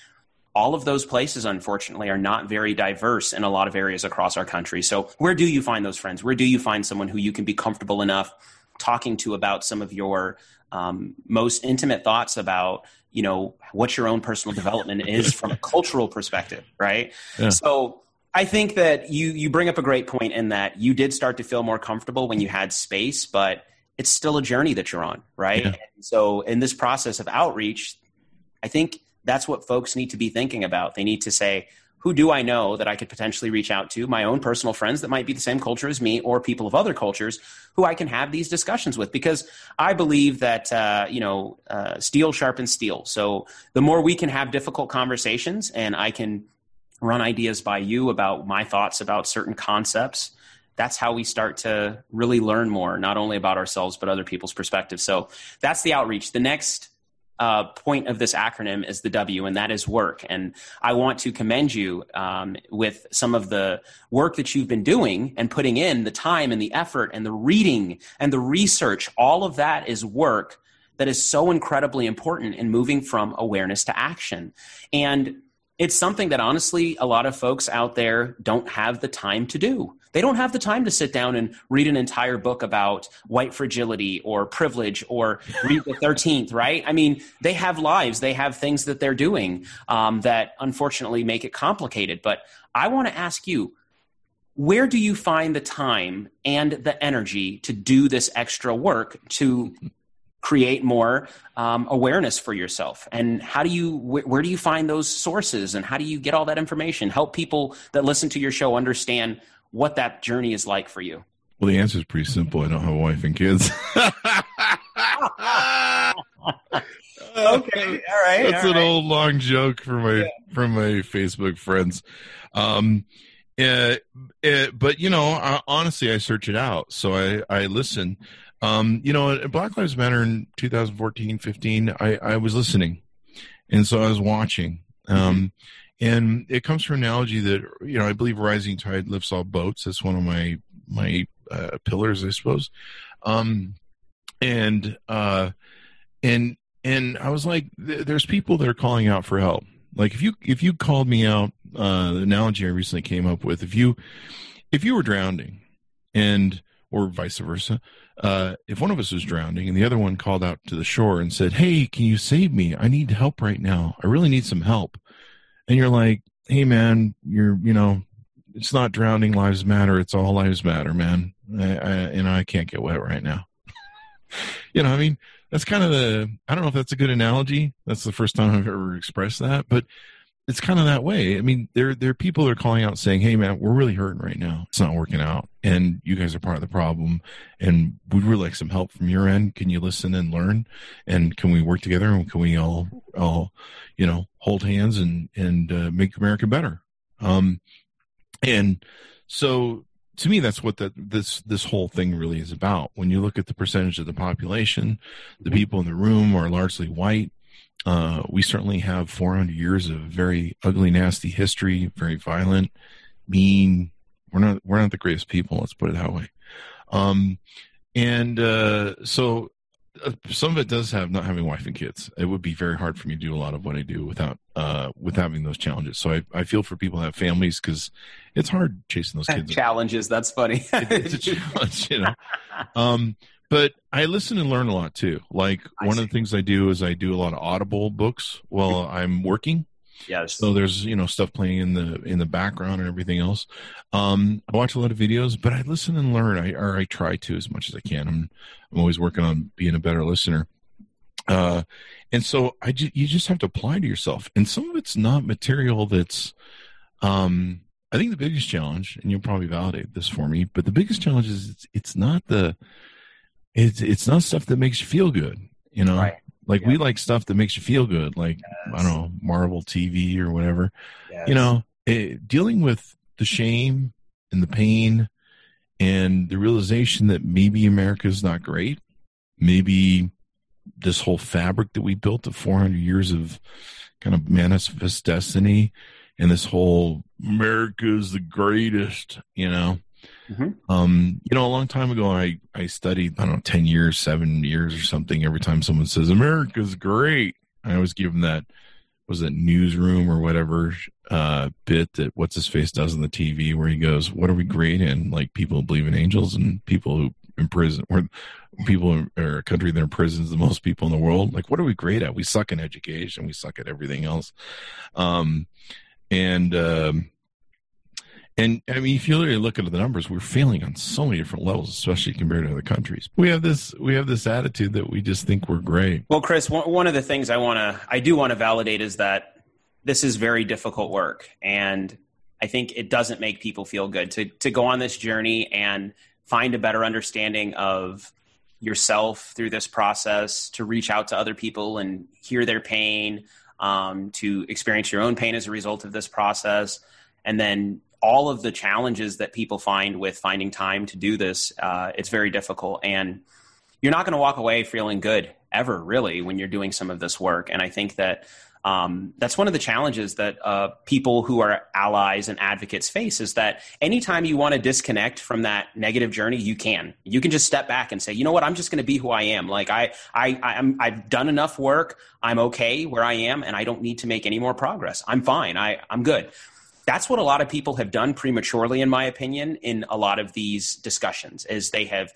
S3: All of those places, unfortunately, are not very diverse in a lot of areas across our country. So, where do you find those friends? Where do you find someone who you can be comfortable enough talking to about some of your um, most intimate thoughts about you know what your own personal development is from a cultural perspective right yeah. so i think that you you bring up a great point in that you did start to feel more comfortable when you had space but it's still a journey that you're on right yeah. so in this process of outreach I think that's what folks need to be thinking about. They need to say, who do I know that I could potentially reach out to? My own personal friends that might be the same culture as me, or people of other cultures who I can have these discussions with. Because I believe that uh, you know, uh, steel sharpens steel. So the more we can have difficult conversations, and I can run ideas by you about my thoughts about certain concepts. That's how we start to really learn more, not only about ourselves, but other people's perspectives. So that's the outreach. The next uh, point of this acronym is the W, and that is work. And I want to commend you um, with some of the work that you've been doing and putting in the time and the effort and the reading and the research. All of that is work that is so incredibly important in moving from awareness to action. And it's something that honestly, a lot of folks out there don't have the time to do. They don't have the time to sit down and read an entire book about white fragility or privilege or read the 13th, right? I mean, they have lives, they have things that they're doing um, that unfortunately make it complicated. But I want to ask you, where do you find the time and the energy to do this extra work to create more um, awareness for yourself and how do you wh- where do you find those sources and how do you get all that information help people that listen to your show understand what that journey is like for you.
S2: Well, the answer is pretty simple. I don't have a wife and kids.
S3: okay, all right.
S2: That's
S3: all
S2: an
S3: right.
S2: old long joke from my yeah. from my Facebook friends. Um, uh, uh, but you know, uh, honestly, I search it out, so I I listen. Um, you know, Black Lives Matter in 2014, 15, I I was listening, and so I was watching. Um, and it comes from an analogy that you know I believe rising tide lifts all boats. That's one of my my uh, pillars, I suppose. Um, and uh, and and I was like, there's people that are calling out for help. Like if you if you called me out, uh, the analogy I recently came up with, if you if you were drowning, and or vice versa, uh, if one of us was drowning and the other one called out to the shore and said, "Hey, can you save me? I need help right now. I really need some help." and you're like, hey man, you're you know, it's not drowning lives matter. It's all lives matter, man. I, I you know I can't get wet right now. you know, I mean, that's kind of the I don't know if that's a good analogy. That's the first time I've ever expressed that, but it's kind of that way. I mean, there there are people that are calling out saying, "Hey, man, we're really hurting right now. It's not working out, and you guys are part of the problem, and we'd really like some help from your end. Can you listen and learn, and can we work together, and can we all all, you know, hold hands and and uh, make America better?" Um, and so to me that's what that this this whole thing really is about when you look at the percentage of the population the people in the room are largely white uh, we certainly have 400 years of very ugly, nasty history, very violent, mean. We're not we're not the greatest people. Let's put it that way. Um, and uh, so uh, some of it does have not having wife and kids. It would be very hard for me to do a lot of what I do without uh, with having those challenges. So I, I feel for people that have families because it's hard chasing those kids.
S3: Challenges. That's funny.
S2: it, it's a challenge, you know. Um, but I listen and learn a lot too. Like
S3: I
S2: one
S3: see.
S2: of the things I do is I do a lot of audible books while I'm working.
S3: Yes.
S2: So there's you know stuff playing in the in the background and everything else. Um, I watch a lot of videos, but I listen and learn. I or I try to as much as I can. I'm I'm always working on being a better listener. Uh, and so I ju- you just have to apply to yourself, and some of it's not material that's. Um, I think the biggest challenge, and you'll probably validate this for me, but the biggest challenge is it's, it's not the it's it's not stuff that makes you feel good. You know,
S3: Right.
S2: like
S3: Yeah.
S2: we like stuff that makes you feel good, like I don't know, Marvel TV or whatever.
S3: Yes.
S2: You know, it, dealing with the shame and the pain and the realization that maybe America is not great, maybe this whole fabric that we built of 400 years of kind of manifest destiny and this whole America is the greatest, you know.
S3: Mhm.
S2: Um, you know, a long time ago, I I studied I don't know ten years, seven years, or something. Every time someone says America's great, I always give them that was it newsroom or whatever uh, bit that what's his face does on the TV where he goes, "What are we great in? Like people believe in angels and people who imprison or people or a country that imprisons the most people in the world. Like, what are we great at? We suck in education. We suck at everything else. Um, and um, And I mean, if you really look at the numbers, we're failing on so many different levels, especially compared to other countries. We have this we have this attitude that we just think we're great.
S3: Well, Chris, one of the things I want to I do want to validate is that this is very difficult work, and I think it doesn't make people feel good to to go on this journey and find a better understanding of yourself through this process, to reach out to other people and hear their pain, um, to experience your own pain as a result of this process, and then all of the challenges that people find with finding time to do this, uh, it's very difficult. And you're not going to walk away feeling good ever, really, when you're doing some of this work. And I think that um, that's one of the challenges that uh, people who are allies and advocates face is that anytime you want to disconnect from that negative journey, you can. You can just step back and say, you know what, I'm just going to be who I am. Like I, I, I'm, I've done enough work. I'm okay where I am, and I don't need to make any more progress. I'm fine. I, I'm good that's what a lot of people have done prematurely in my opinion in a lot of these discussions is they have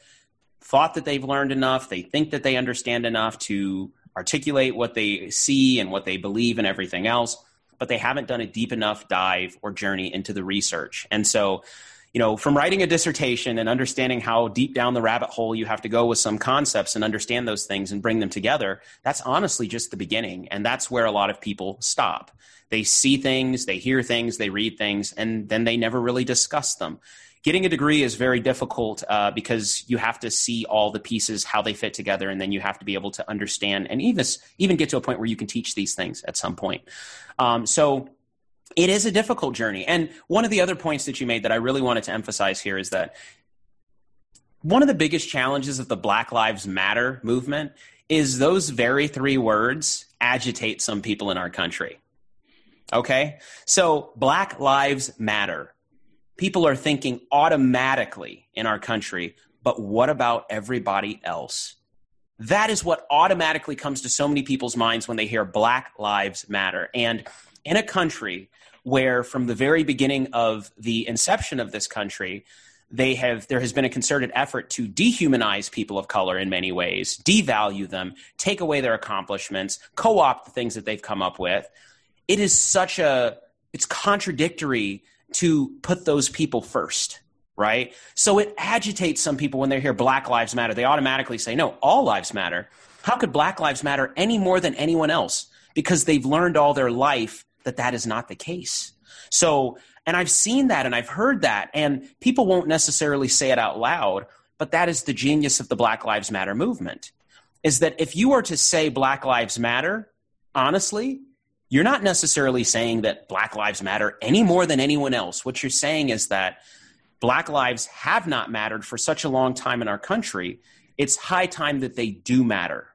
S3: thought that they've learned enough they think that they understand enough to articulate what they see and what they believe and everything else but they haven't done a deep enough dive or journey into the research. And so you know, from writing a dissertation and understanding how deep down the rabbit hole you have to go with some concepts and understand those things and bring them together, that's honestly just the beginning. And that's where a lot of people stop. They see things, they hear things, they read things, and then they never really discuss them. Getting a degree is very difficult uh, because you have to see all the pieces, how they fit together, and then you have to be able to understand and even, even get to a point where you can teach these things at some point. Um, so, it is a difficult journey. And one of the other points that you made that I really wanted to emphasize here is that one of the biggest challenges of the Black Lives Matter movement is those very three words agitate some people in our country. Okay? So, Black Lives Matter. People are thinking automatically in our country, but what about everybody else? That is what automatically comes to so many people's minds when they hear Black Lives Matter. And in a country where from the very beginning of the inception of this country, they have there has been a concerted effort to dehumanize people of color in many ways, devalue them, take away their accomplishments, co-opt the things that they've come up with. It is such a it's contradictory to put those people first, right? So it agitates some people when they hear Black Lives Matter. They automatically say, no, all lives matter. How could Black Lives matter any more than anyone else? Because they've learned all their life that that is not the case. So, and I've seen that and I've heard that, and people won't necessarily say it out loud, but that is the genius of the Black Lives Matter movement. Is that if you were to say Black Lives Matter, honestly, you're not necessarily saying that Black Lives Matter any more than anyone else. What you're saying is that Black lives have not mattered for such a long time in our country. It's high time that they do matter.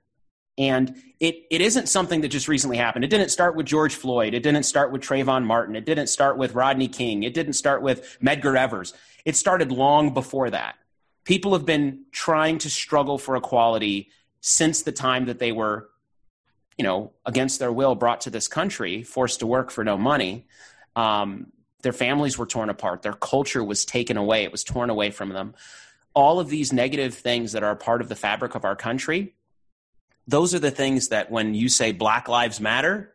S3: And it, it isn't something that just recently happened. It didn't start with George Floyd. It didn't start with Trayvon Martin. It didn't start with Rodney King. It didn't start with Medgar Evers. It started long before that. People have been trying to struggle for equality since the time that they were, you know, against their will brought to this country, forced to work for no money. Um, their families were torn apart. Their culture was taken away. It was torn away from them. All of these negative things that are part of the fabric of our country those are the things that when you say Black Lives Matter,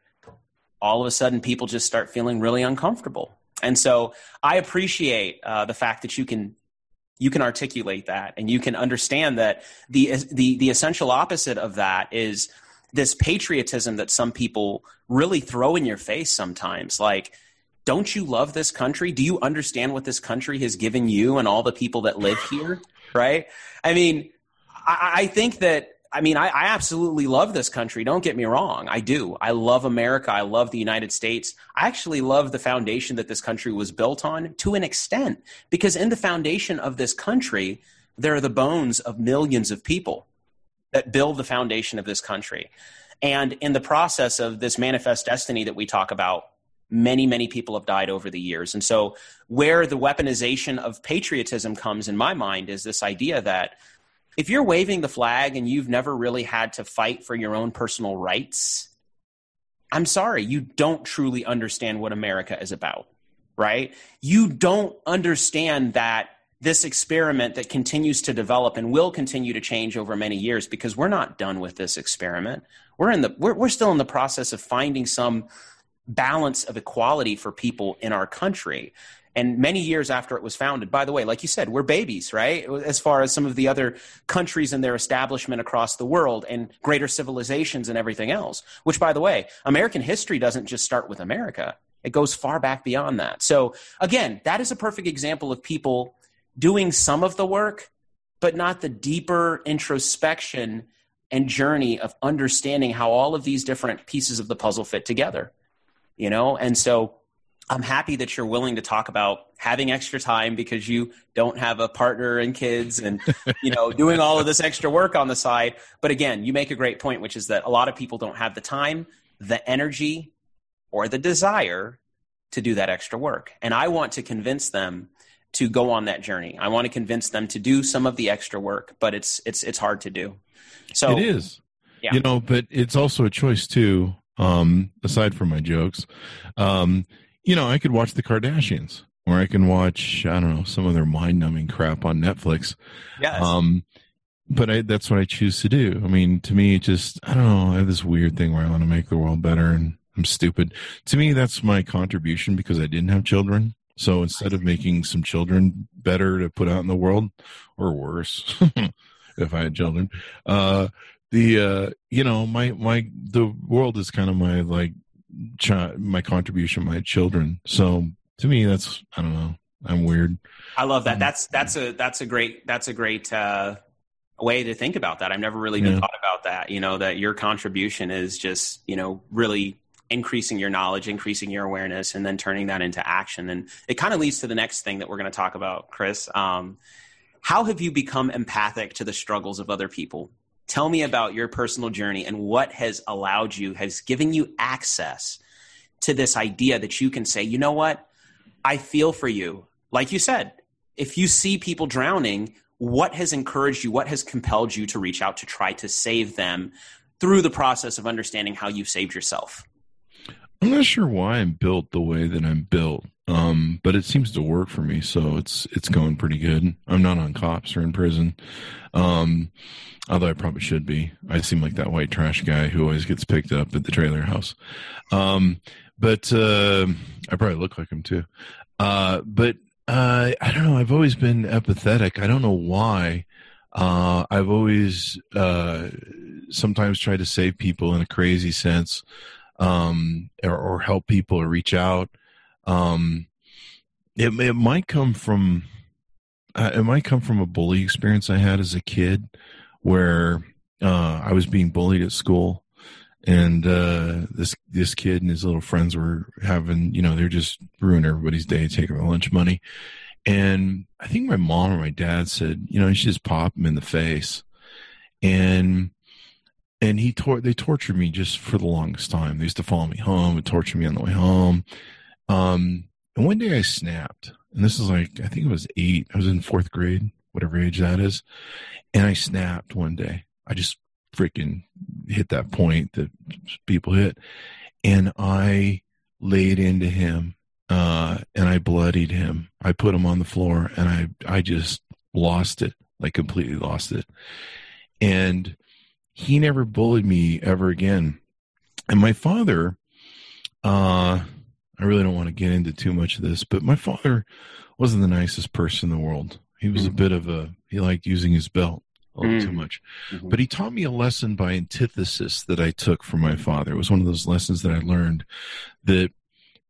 S3: all of a sudden people just start feeling really uncomfortable. And so I appreciate uh, the fact that you can you can articulate that and you can understand that the the the essential opposite of that is this patriotism that some people really throw in your face sometimes. Like don't you love this country? Do you understand what this country has given you and all the people that live here? Right? I mean I, I think that I mean, I, I, absolutely love this country. Don't get me wrong. I do. I love America. I love the United States. I actually love the foundation that this country was built on to an extent, because in the foundation of this country, there are the bones of millions of people that build the foundation of this country. And in the process of this manifest destiny that we talk about, many, many people have died over the years. And so, where the weaponization of patriotism comes in my mind is this idea that if you're waving the flag and you've never really had to fight for your own personal rights, I'm sorry, you don't truly understand what America is about, right? You don't understand that this experiment that continues to develop and will continue to change over many years because we're not done with this experiment. We're in the we're, we're still in the process of finding some balance of equality for people in our country. And many years after it was founded, by the way, like you said, we're babies, right? As far as some of the other countries and their establishment across the world and greater civilizations and everything else, which, by the way, American history doesn't just start with America. It goes far back beyond that. So, again, that is a perfect example of people doing some of the work, but not the deeper introspection and journey of understanding how all of these different pieces of the puzzle fit together. You know, and so I'm happy that you're willing to talk about having extra time because you don't have a partner and kids and you know doing all of this extra work on the side. But again, you make a great point which is that a lot of people don't have the time, the energy or the desire to do that extra work. And I want to convince them to go on that journey. I want to convince them to do some of the extra work, but it's it's it's hard to do. So
S2: It is. Yeah. You know, but it's also a choice too um aside from my jokes. Um you know, I could watch the Kardashians or I can watch, I don't know, some of their mind numbing crap on Netflix.
S3: Yes.
S2: Um, but I, that's what I choose to do. I mean, to me, it just, I don't know, I have this weird thing where I want to make the world better and I'm stupid. To me, that's my contribution because I didn't have children. So instead of making some children better to put out in the world or worse, if I had children, uh, the, uh, you know, my, my, the world is kind of my like my contribution, my children. So to me, that's I don't know. I'm weird.
S3: I love that. Um, that's that's a that's a great that's a great uh, way to think about that. I've never really yeah. thought about that. You know, that your contribution is just you know really increasing your knowledge, increasing your awareness, and then turning that into action. And it kind of leads to the next thing that we're going to talk about, Chris. Um, how have you become empathic to the struggles of other people? Tell me about your personal journey and what has allowed you, has given you access to this idea that you can say, you know what? I feel for you. Like you said, if you see people drowning, what has encouraged you? What has compelled you to reach out to try to save them through the process of understanding how you saved yourself?
S2: I'm not sure why I'm built the way that I'm built, um, but it seems to work for me. So it's it's going pretty good. I'm not on cops or in prison. Um, although I probably should be. I seem like that white trash guy who always gets picked up at the trailer house. Um, but uh, I probably look like him too. Uh, but uh, I don't know. I've always been empathetic. I don't know why. Uh, I've always uh, sometimes tried to save people in a crazy sense, um, or, or, help people or reach out. Um, it, it might come from uh, it might come from a bully experience I had as a kid where uh, I was being bullied at school, and uh, this this kid and his little friends were having, you know, they're just ruining everybody's day, taking their lunch money. And I think my mom or my dad said, you know, you should just pop him in the face. And and he tor- they tortured me just for the longest time. They used to follow me home and torture me on the way home. Um, and one day I snapped, and this is like I think it was eight. I was in fourth grade, whatever age that is, and I snapped one day. I just freaking hit that point that people hit, and I laid into him, uh, and I bloodied him. I put him on the floor, and I I just lost it, like completely lost it, and he never bullied me ever again. And my father, uh, I really don't want to get into too much of this, but my father wasn't the nicest person in the world. He was mm-hmm. a bit of a he liked using his belt a little mm-hmm. too much. Mm-hmm. But he taught me a lesson by antithesis that I took from my father. It was one of those lessons that I learned that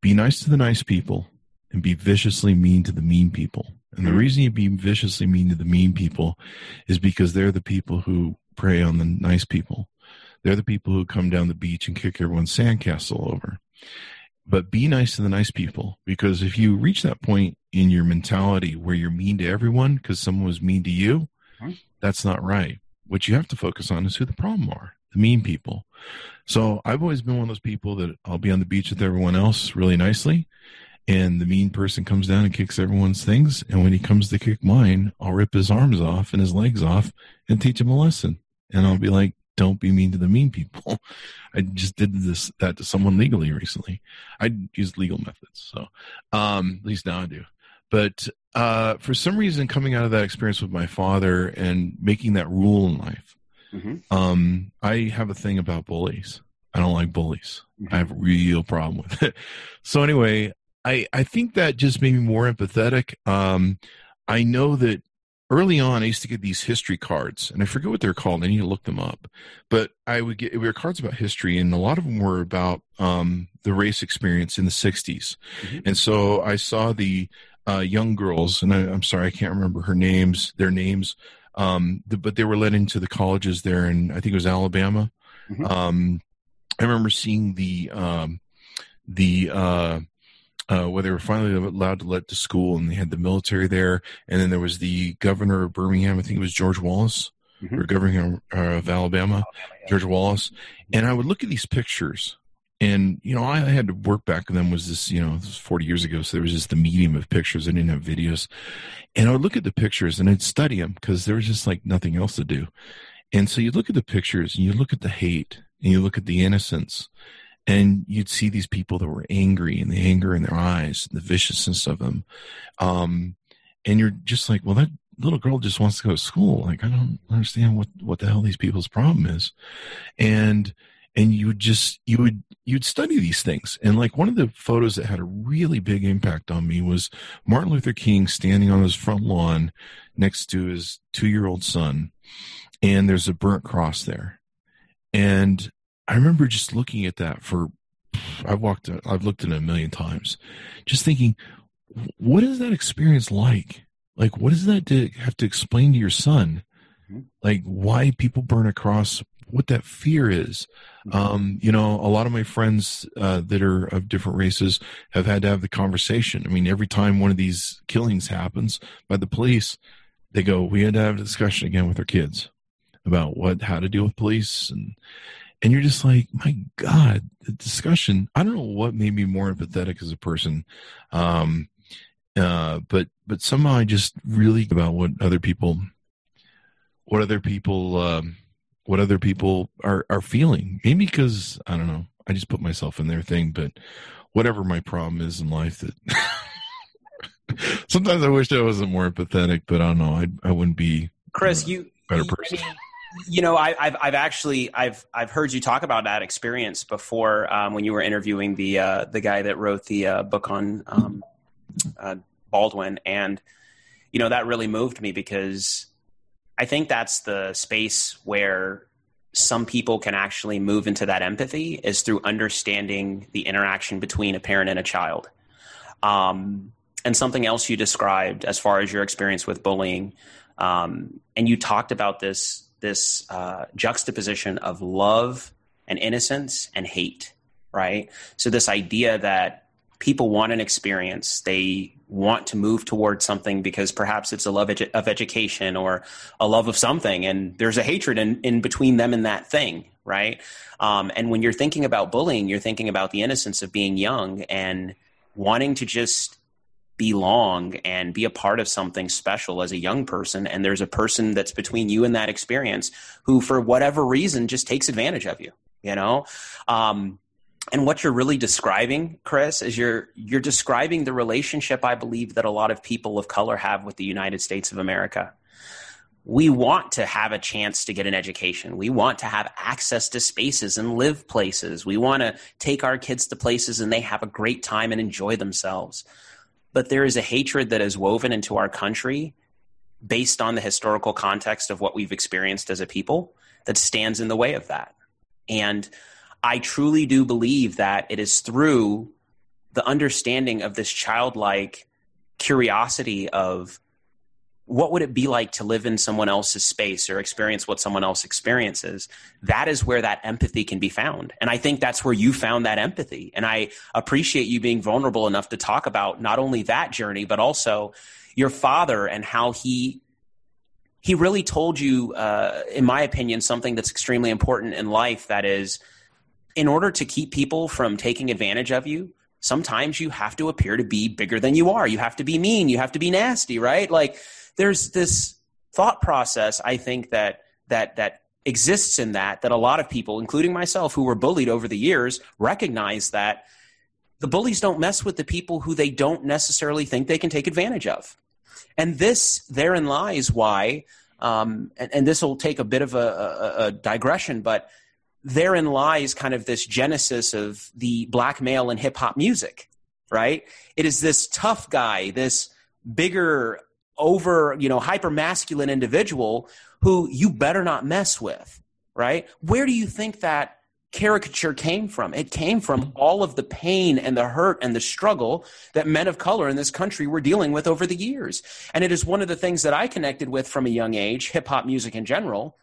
S2: be nice to the nice people and be viciously mean to the mean people. And the mm-hmm. reason you be viciously mean to the mean people is because they're the people who prey on the nice people. They're the people who come down the beach and kick everyone's sandcastle over but be nice to the nice people because if you reach that point in your mentality where you're mean to everyone because someone was mean to you, mm-hmm. that's not right. What you have to focus on is who the problem are, the mean people. So I've always been one of those people that I'll be on the beach with everyone else really nicely. And the mean person comes down and kicks everyone's things. And when he comes to kick mine, I'll rip his arms off and his legs off and teach him a lesson. And I'll be like, don't be mean to the mean people. I just did this that to someone legally recently. I used legal methods, so um, at least now I do. But uh, for some reason, coming out of that experience with my father and making that rule in life, mm-hmm. um, I have a thing about bullies. I don't like bullies. Mm-hmm. I have a real problem with it. So anyway, I I think that just made me more empathetic. Um, I know that early on, I used to get these history cards, and I forget what they're called. I need to look them up. But I would get, we were cards about history, and a lot of them were about um, the race experience in the 60s. Mm-hmm. And so I saw the uh, young girls, and I, am sorry, I can't remember her names, their names, um, the, but they were led into the colleges there, and I think it was Alabama. Mm-hmm. Um, I remember seeing the um, the uh, uh, where they were finally allowed to let to school, and they had the military there, and then there was the governor of Birmingham. I think it was George Wallace, mm-hmm. or governor of Alabama, George Wallace. And I would look at these pictures, and you know, I had to work back then. Was this you know this was forty years ago, so there was just the medium of pictures. I didn't have videos, and I would look at the pictures and I'd study them because there was just like nothing else to do. And so you look at the pictures and you look at the hate and you look at the innocence and you'd see these people that were angry and the anger in their eyes, the viciousness of them. Um, and you're just like, well, that little girl just wants to go to school. Like, I don't understand what, what the hell these people's problem is. And, and you would just, you would, you'd study these things. And like one of the photos that had a really big impact on me was Martin Luther King standing on his front lawn next to his two year old son. And there's a burnt cross there. And I remember just looking at that for I've walked I've looked at it a million times, just thinking, what is that experience like? Like, what does that to have to explain to your son? Mm-hmm. Like, why people burn a cross? What that fear is? Mm-hmm. Um, you know, a lot of my friends uh, that are of different races have had to have the conversation. I mean, every time one of these killings happens by the police, they go, "We had to have a discussion again with our kids about what how to deal with police and." And you're just like, my God, the discussion. I don't know what made me more empathetic as a person, um, uh, but but somehow I just really about what other people, what other people, um, what other people are are feeling. Maybe because I don't know. I just put myself in their thing, but whatever my problem is in life, that sometimes I wish I wasn't more empathetic, but I don't know. I I wouldn't be
S3: Chris. You
S2: better person.
S3: You know, I, have I've actually I've I've heard you talk about that experience before um, when you were interviewing the uh, the guy that wrote the uh, book on um, uh, Baldwin, and you know that really moved me because I think that's the space where some people can actually move into that empathy is through understanding the interaction between a parent and a child. Um, and something else you described as far as your experience with bullying, um, and you talked about this this uh, juxtaposition of love and innocence and hate, right? So this idea that people want an experience, they want to move towards something because perhaps it's a love edu- of education or a love of something, and there's a hatred in, in between them and that thing, right? Um, and when you're thinking about bullying, you're thinking about the innocence of being young and wanting to just belong and be a part of something special as a young person and there's a person that's between you and that experience who for whatever reason just takes advantage of you you know um, and what you're really describing chris is you're you're describing the relationship i believe that a lot of people of color have with the united states of america we want to have a chance to get an education. We want to have access to spaces and live places. We want to take our kids to places and they have a great time and enjoy themselves but there is a hatred that is woven into our country based on the historical context of what we've experienced as a people that stands in the way of that. And I truly do believe that it is through the understanding of this childlike curiosity of what would it be like to live in someone else's space or experience what someone else experiences? That is where that empathy can be found. And i think that's where you found that empathy. And i appreciate you being vulnerable enough to talk about not only that journey but also your father and how he he really told you uh, in my opinion something that's extremely important in life that is in order to keep people from taking advantage of you sometimes you have to appear to be bigger than you are. You have to be mean. You have to be nasty right? Like there's this thought process I think that that that exists in that that a lot of people, including myself, who were bullied over the years, recognize that the bullies don't mess with the people who they don't necessarily think they can take advantage of. And this therein lies why, um, and, and, this will take a bit of a, a, a digression, but therein lies kind of this genesis of the black male and hip hop music right? It is this tough guy, this bigger, over, you know, hyper masculine individual who you better not mess with, right? Where do you think that caricature came from? It came from all of the pain and the hurt and the struggle that men of color in this country were dealing with over the years. And it is one of the things that I connected with from a young age, hip hop music in general,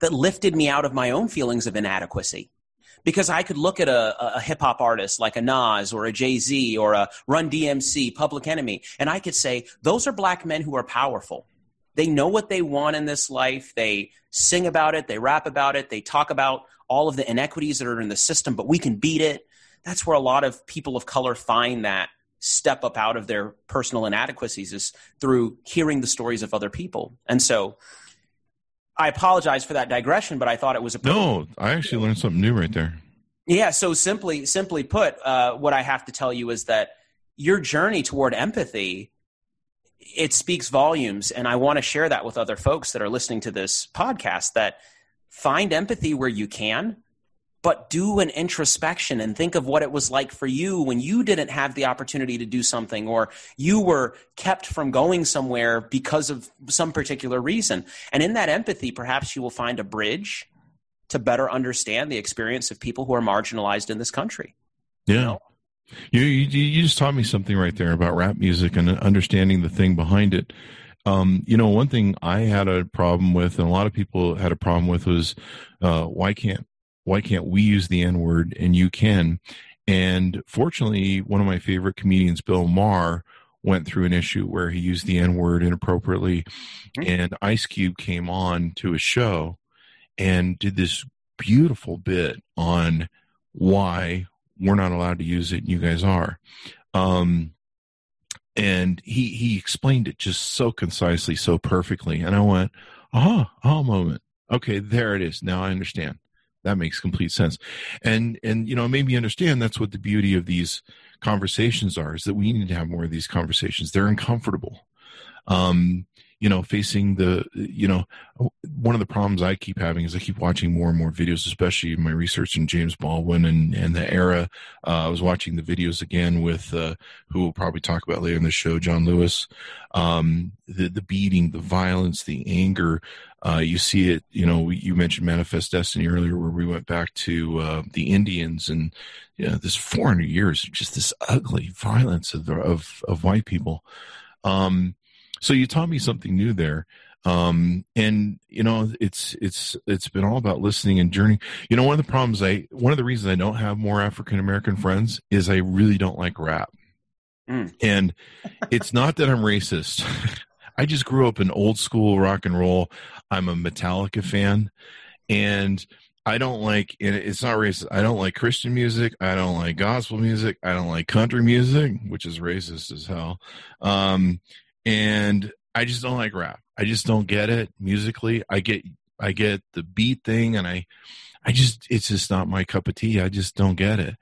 S3: that lifted me out of my own feelings of inadequacy because I could look at a, a hip hop artist like a Nas or a Jay Z or a Run DMC, Public Enemy, and I could say, those are black men who are powerful. They know what they want in this life. They sing about it, they rap about it, they talk about all of the inequities that are in the system, but we can beat it. That's where a lot of people of color find that step up out of their personal inadequacies is through hearing the stories of other people. And so I apologize for that digression, but I thought it was a
S2: no. I actually learned something new right there.
S3: Yeah. So simply, simply put, uh, what I have to tell you is that your journey toward empathy it speaks volumes, and I want to share that with other folks that are listening to this podcast. That find empathy where you can, but do an introspection and think of what it was like for you when you didn't have the opportunity to do something or you were kept from going somewhere because of some particular reason. And in that empathy, perhaps you will find a bridge to better understand the experience of people who are marginalized in this country.
S2: Yeah. You, know? you, you, you just taught me something right there about rap music and understanding the thing behind it. Um, you know, one thing I had a problem with, and a lot of people had a problem with, was uh, why can't why can't we use the N word and you can? And fortunately, one of my favorite comedians, Bill Maher, went through an issue where he used the N word inappropriately. Mm-hmm. And Ice Cube came on to a show and did this beautiful bit on why we're not allowed to use it and you guys are. Um, and he, he explained it just so concisely, so perfectly. And I went, aha, aha moment. Okay, there it is. Now I understand that makes complete sense. And and you know made me understand that's what the beauty of these conversations are is that we need to have more of these conversations. They're uncomfortable. Um you know facing the you know one of the problems i keep having is i keep watching more and more videos especially my research in james baldwin and and the era uh, i was watching the videos again with uh, who we'll probably talk about later in the show john lewis um, the the beating the violence the anger uh, you see it, you know, you mentioned Manifest Destiny earlier, where we went back to uh, the Indians and you know, this 400 years, just this ugly violence of, of, of white people. Um, so you taught me something new there. Um, and you know, it's, it's, it's been all about listening and journey. You know, one of the problems I, one of the reasons I don't have more African American friends is I really don't like rap. Mm. And it's not that I'm racist. I just grew up in old school rock and roll. I'm a Metallica fan, and I don't like. It's not racist. I don't like Christian music. I don't like gospel music. I don't like country music, which is racist as hell. Um, and I just don't like rap. I just don't get it musically. I get I get the beat thing, and I I just it's just not my cup of tea. I just don't get it.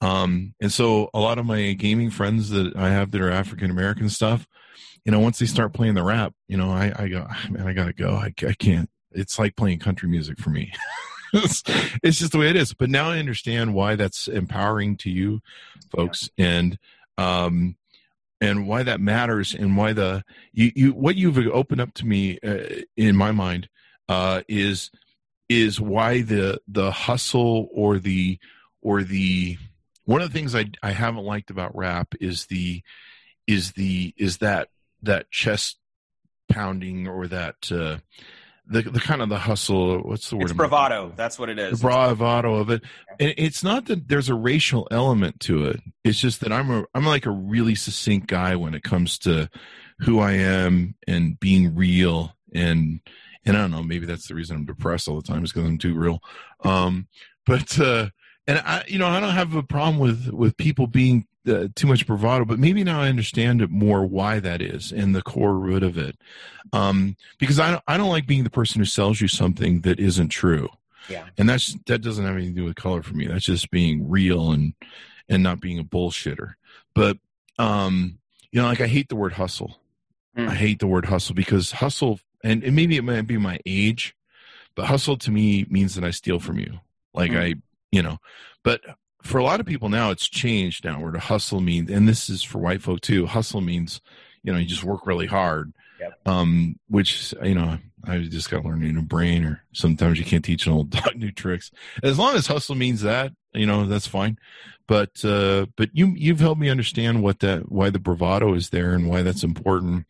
S2: Um, and so a lot of my gaming friends that I have that are African American stuff, you know, once they start playing the rap, you know, I, I go, ah, man, I gotta go. I, I can't. It's like playing country music for me. it's, it's, just the way it is. But now I understand why that's empowering to you, folks, and um, and why that matters, and why the you, you what you've opened up to me uh, in my mind uh, is is why the the hustle or the or the one of the things I I haven't liked about rap is the is the is that that chest pounding or that uh, the the kind of the hustle. What's the word?
S3: It's bravado. That's what it is.
S2: The bravado of it. And it's not that there's a racial element to it. It's just that I'm a I'm like a really succinct guy when it comes to who I am and being real and and I don't know maybe that's the reason I'm depressed all the time is because I'm too real. Um, but uh, and I you know I don't have a problem with with people being uh, too much bravado, but maybe now I understand it more why that is and the core root of it. Um, because I don't, I don't like being the person who sells you something that isn't true.
S3: Yeah.
S2: And that's that doesn't have anything to do with color for me. That's just being real and and not being a bullshitter. But um, you know, like I hate the word hustle. Mm. I hate the word hustle because hustle and, and maybe it might be my age, but hustle to me means that I steal from you. Like mm. I, you know, but for a lot of people now, it's changed now. Where to hustle means, and this is for white folk too. Hustle means, you know, you just work really hard.
S3: Yep.
S2: Um, which you know, I just got to learn a new brain, or sometimes you can't teach an old dog new tricks. As long as hustle means that, you know, that's fine. But uh, but you you've helped me understand what that why the bravado is there and why that's important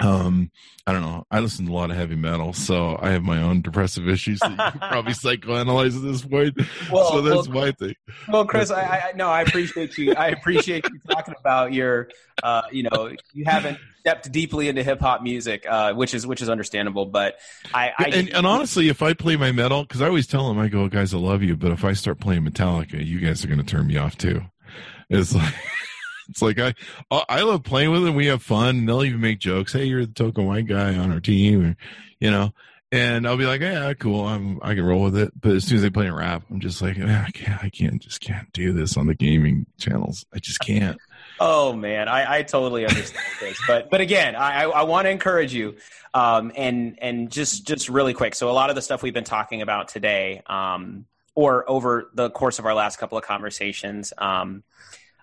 S2: um i don't know. I listen to a lot of heavy metal so i have my own depressive issues that you can probably psychoanalyze at this point. Well, so that's well, my thing.
S3: well chris I, I no i appreciate you. I appreciate you talking about your uh you know you haven't stepped deeply into hip-hop music uh which is which is understandable but i, I
S2: and, and honestly if i play my metal because i always tell them i go guys i love you but if i start playing metallica you guys are going to turn me off too. It's like it's like I I love playing with them. We have fun. And they'll even make jokes. Hey, you're the token white guy on our team, or you know. And I'll be like, yeah, cool. I'm I can roll with it. But as soon as they play a rap, I'm just like, I can't. I can't. Just can't do this on the gaming channels. I just can't.
S3: Oh man, I, I totally understand this, but but again, I, I, I want to encourage you, um, and and just just really quick. So a lot of the stuff we've been talking about today, um, or over the course of our last couple of conversations, um,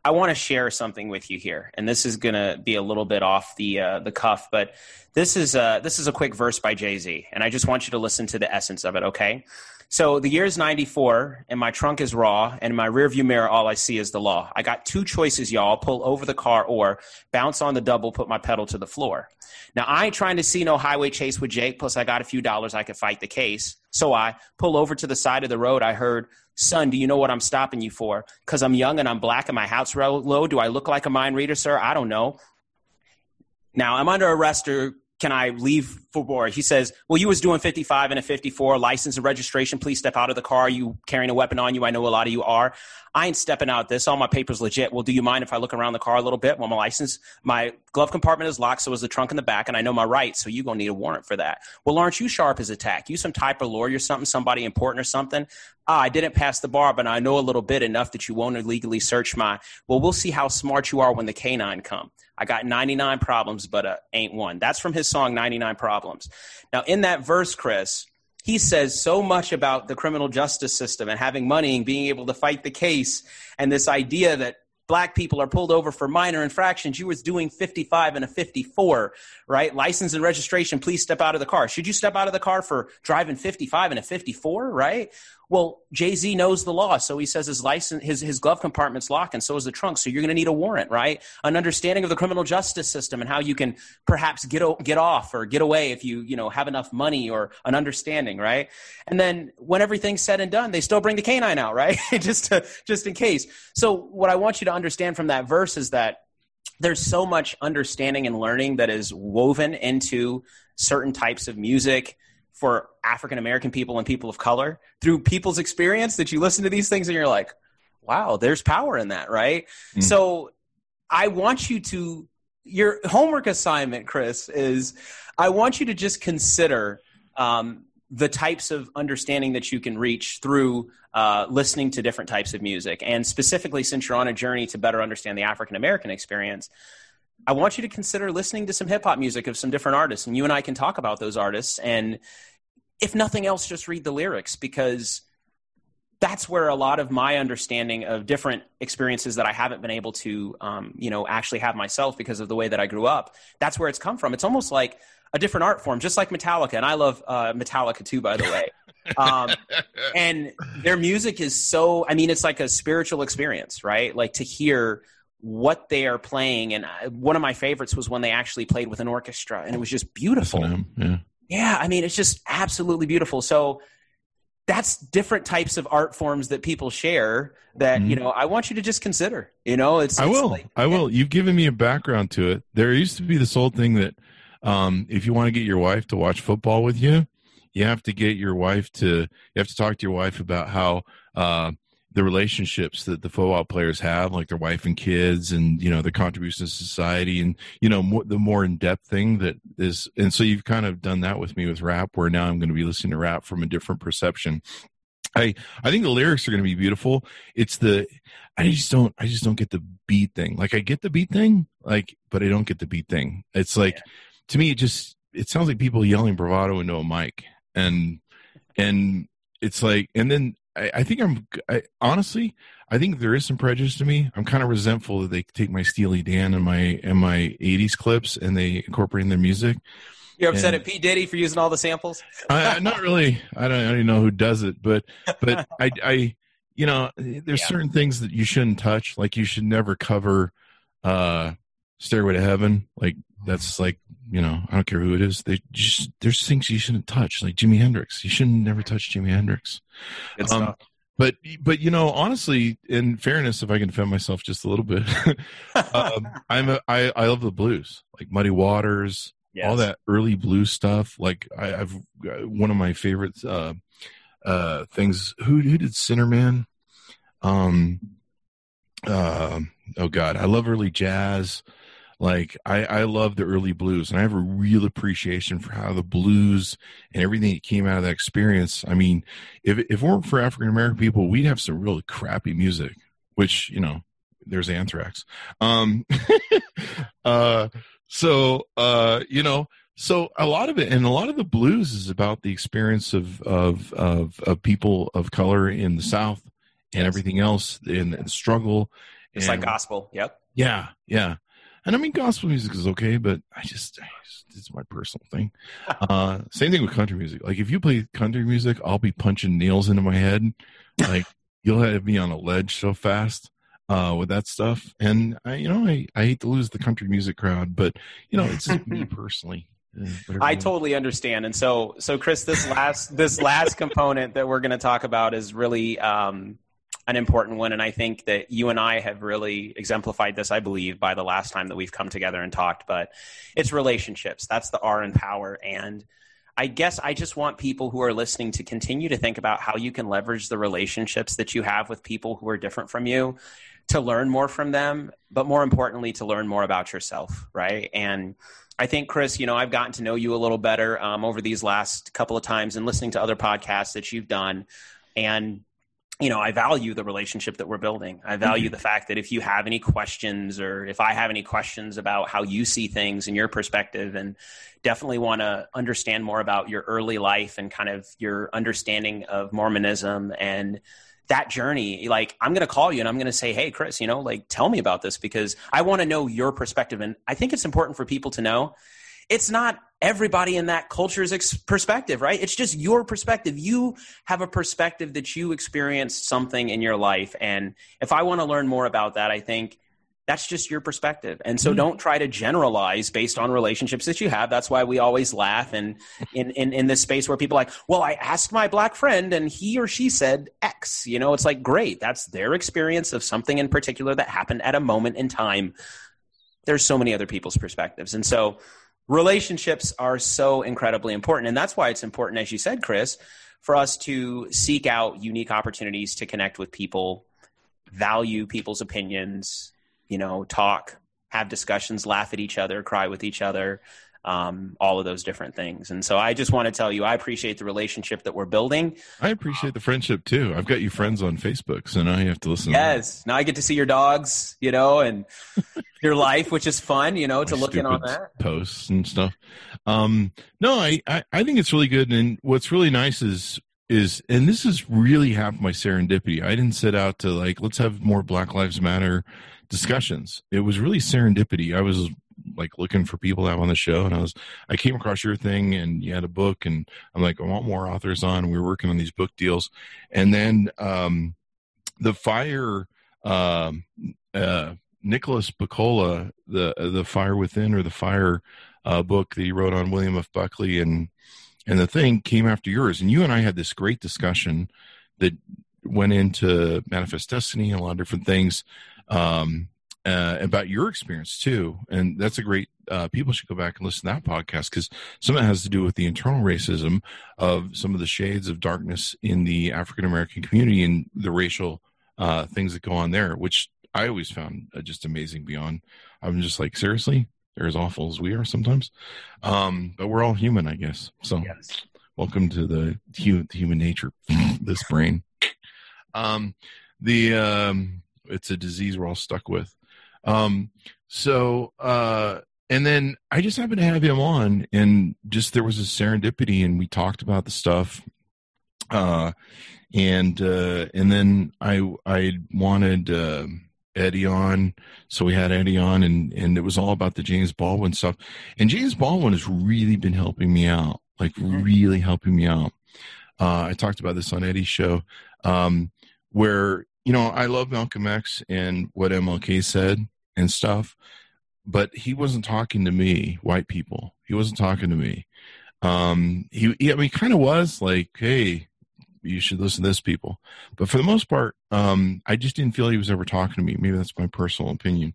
S3: I want to share something with you here, and this is going to be a little bit off the uh, the cuff, but this is a, this is a quick verse by Jay Z, and I just want you to listen to the essence of it. Okay, so the year is '94, and my trunk is raw, and in my rearview mirror, all I see is the law. I got two choices, y'all: pull over the car or bounce on the double, put my pedal to the floor. Now I ain't trying to see no highway chase with Jake. Plus, I got a few dollars, I could fight the case. So I pull over to the side of the road. I heard Son, do you know what I'm stopping you for? Because I'm young and I'm black and my house low. Do I look like a mind reader, sir? I don't know. Now I'm under arrest or can I leave for board? He says, well, you was doing 55 and a 54, license and registration. Please step out of the car. You carrying a weapon on you. I know a lot of you are. I ain't stepping out this. All my papers legit. Well, do you mind if I look around the car a little bit? Well, my license, my glove compartment is locked, so is the trunk in the back, and I know my rights, so you gonna need a warrant for that. Well, aren't you sharp as a tack? You some type of lawyer, or something, somebody important or something? Ah, I didn't pass the bar, but I know a little bit enough that you won't illegally search my. Well, we'll see how smart you are when the canine come. I got 99 problems, but uh, ain't one. That's from his song 99 Problems. Now, in that verse, Chris, he says so much about the criminal justice system and having money and being able to fight the case and this idea that black people are pulled over for minor infractions. You was doing 55 and a 54, right? License and registration, please step out of the car. Should you step out of the car for driving 55 and a 54, right? Well, Jay Z knows the law, so he says his license, his his glove compartment's locked, and so is the trunk. So you're going to need a warrant, right? An understanding of the criminal justice system and how you can perhaps get get off or get away if you you know have enough money or an understanding, right? And then when everything's said and done, they still bring the canine out, right? just to just in case. So what I want you to understand from that verse is that there's so much understanding and learning that is woven into certain types of music for African American people and people of color through people's experience that you listen to these things and you're like, wow, there's power in that, right? Mm. So I want you to, your homework assignment, Chris, is I want you to just consider um, the types of understanding that you can reach through uh, listening to different types of music. And specifically, since you're on a journey to better understand the African American experience, I want you to consider listening to some hip hop music of some different artists, and you and I can talk about those artists. And if nothing else, just read the lyrics because that's where a lot of my understanding of different experiences that I haven't been able to, um, you know, actually have myself because of the way that I grew up. That's where it's come from. It's almost like a different art form, just like Metallica, and I love uh, Metallica too, by the way. Um, and their music is so. I mean, it's like a spiritual experience, right? Like to hear what they are playing. And uh, one of my favorites was when they actually played with an orchestra, and it was just beautiful.
S2: Yeah.
S3: yeah, I mean, it's just absolutely beautiful. So that's different types of art forms that people share that mm-hmm. you know i want you to just consider you know it's,
S2: i will
S3: like,
S2: i will you've given me a background to it there used to be this old thing that um, if you want to get your wife to watch football with you you have to get your wife to you have to talk to your wife about how uh, the relationships that the football players have, like their wife and kids, and you know the contribution to society, and you know more, the more in depth thing that is. And so you've kind of done that with me with rap, where now I'm going to be listening to rap from a different perception. I I think the lyrics are going to be beautiful. It's the I just don't I just don't get the beat thing. Like I get the beat thing, like but I don't get the beat thing. It's like yeah. to me it just it sounds like people yelling bravado into a mic and and it's like and then I, I think I'm I, honestly, I think there is some prejudice to me. I'm kind of resentful that they take my Steely Dan and my and my '80s clips and they incorporate in their music.
S3: You're upset and, at P Diddy for using all the samples?
S2: I, not really. I don't, I don't even know who does it, but but I, I you know, there's yeah. certain things that you shouldn't touch. Like you should never cover uh Stairway to Heaven. Like that's like you know, I don't care who it is. They just there's things you shouldn't touch, like Jimi Hendrix. You shouldn't never touch Jimi Hendrix. Um, but but you know, honestly, in fairness, if I can defend myself just a little bit, um, I'm a, I I love the blues, like Muddy Waters, yes. all that early blues stuff. Like I, have one of my favorite uh, uh, things. Who who did Sinnerman? Um, uh, oh God, I love early jazz. Like I, I love the early blues, and I have a real appreciation for how the blues and everything that came out of that experience. I mean, if if it weren't for African American people, we'd have some really crappy music. Which you know, there's Anthrax. Um, uh, so uh, you know, so a lot of it, and a lot of the blues is about the experience of of of, of people of color in the South and everything else, and the struggle.
S3: It's and, like gospel. Yep.
S2: Yeah, yeah. And I mean, gospel music is okay, but I just, I just it's my personal thing. Uh, same thing with country music. Like if you play country music, I'll be punching nails into my head. Like you'll have me on a ledge so fast uh, with that stuff. And I, you know, I, I hate to lose the country music crowd, but you know, it's just me personally.
S3: I totally understand. And so, so Chris, this last, this last component that we're going to talk about is really, um, an important one. And I think that you and I have really exemplified this, I believe, by the last time that we've come together and talked. But it's relationships. That's the R in power. And I guess I just want people who are listening to continue to think about how you can leverage the relationships that you have with people who are different from you to learn more from them, but more importantly, to learn more about yourself, right? And I think, Chris, you know, I've gotten to know you a little better um, over these last couple of times and listening to other podcasts that you've done. And you know, I value the relationship that we're building. I value mm-hmm. the fact that if you have any questions or if I have any questions about how you see things in your perspective and definitely want to understand more about your early life and kind of your understanding of Mormonism and that journey, like I'm going to call you and I'm going to say, Hey, Chris, you know, like tell me about this because I want to know your perspective. And I think it's important for people to know it's not everybody in that culture's ex- perspective, right? It's just your perspective. You have a perspective that you experienced something in your life. And if I want to learn more about that, I think that's just your perspective. And so mm-hmm. don't try to generalize based on relationships that you have. That's why we always laugh and in, in, in this space where people are like, well, I asked my black friend and he or she said X. You know, it's like, great. That's their experience of something in particular that happened at a moment in time. There's so many other people's perspectives. And so relationships are so incredibly important. And that's why it's important, as you said, Chris, for us to seek out unique opportunities to connect with people, value people's opinions, you know, talk, have discussions, laugh at each other, cry with each other, um, all of those different things. And so I just want to tell you, I appreciate the relationship that we're building.
S2: I appreciate the friendship too. I've got you friends on Facebook, so now you have to listen.
S3: Yes, to now I get to see your dogs, you know, and your life, which is fun, you know, to look in on that
S2: posts and stuff. Um, no, I, I I think it's really good, and what's really nice is is and this is really half my serendipity. I didn't set out to like let's have more Black Lives Matter discussions. It was really serendipity. I was like looking for people to have on the show and I was I came across your thing and you had a book and I'm like I want more authors on we were working on these book deals and then um the fire um uh Nicholas Buccola, the the fire within or the fire uh book that he wrote on William F Buckley and and the thing came after yours and you and I had this great discussion that went into manifest destiny and a lot of different things um uh, about your experience too. And that's a great, uh, people should go back and listen to that podcast because some of it has to do with the internal racism of some of the shades of darkness in the African American community and the racial uh, things that go on there, which I always found uh, just amazing beyond. I'm just like, seriously, they're as awful as we are sometimes. Um, but we're all human, I guess. So yes. welcome to the, the human nature, this brain. Um, the, um, it's a disease we're all stuck with. Um, so, uh, and then I just happened to have him on, and just there was a serendipity, and we talked about the stuff. Uh, and uh, and then I I wanted uh, Eddie on, so we had Eddie on, and and it was all about the James Baldwin stuff. And James Baldwin has really been helping me out, like mm-hmm. really helping me out. Uh, I talked about this on Eddie's show, um, where you know I love Malcolm X and what MLK said and stuff, but he wasn't talking to me, white people. He wasn't talking to me. Um, he, he I mean, kind of was like, hey, you should listen to this people. But for the most part, um, I just didn't feel he was ever talking to me. Maybe that's my personal opinion.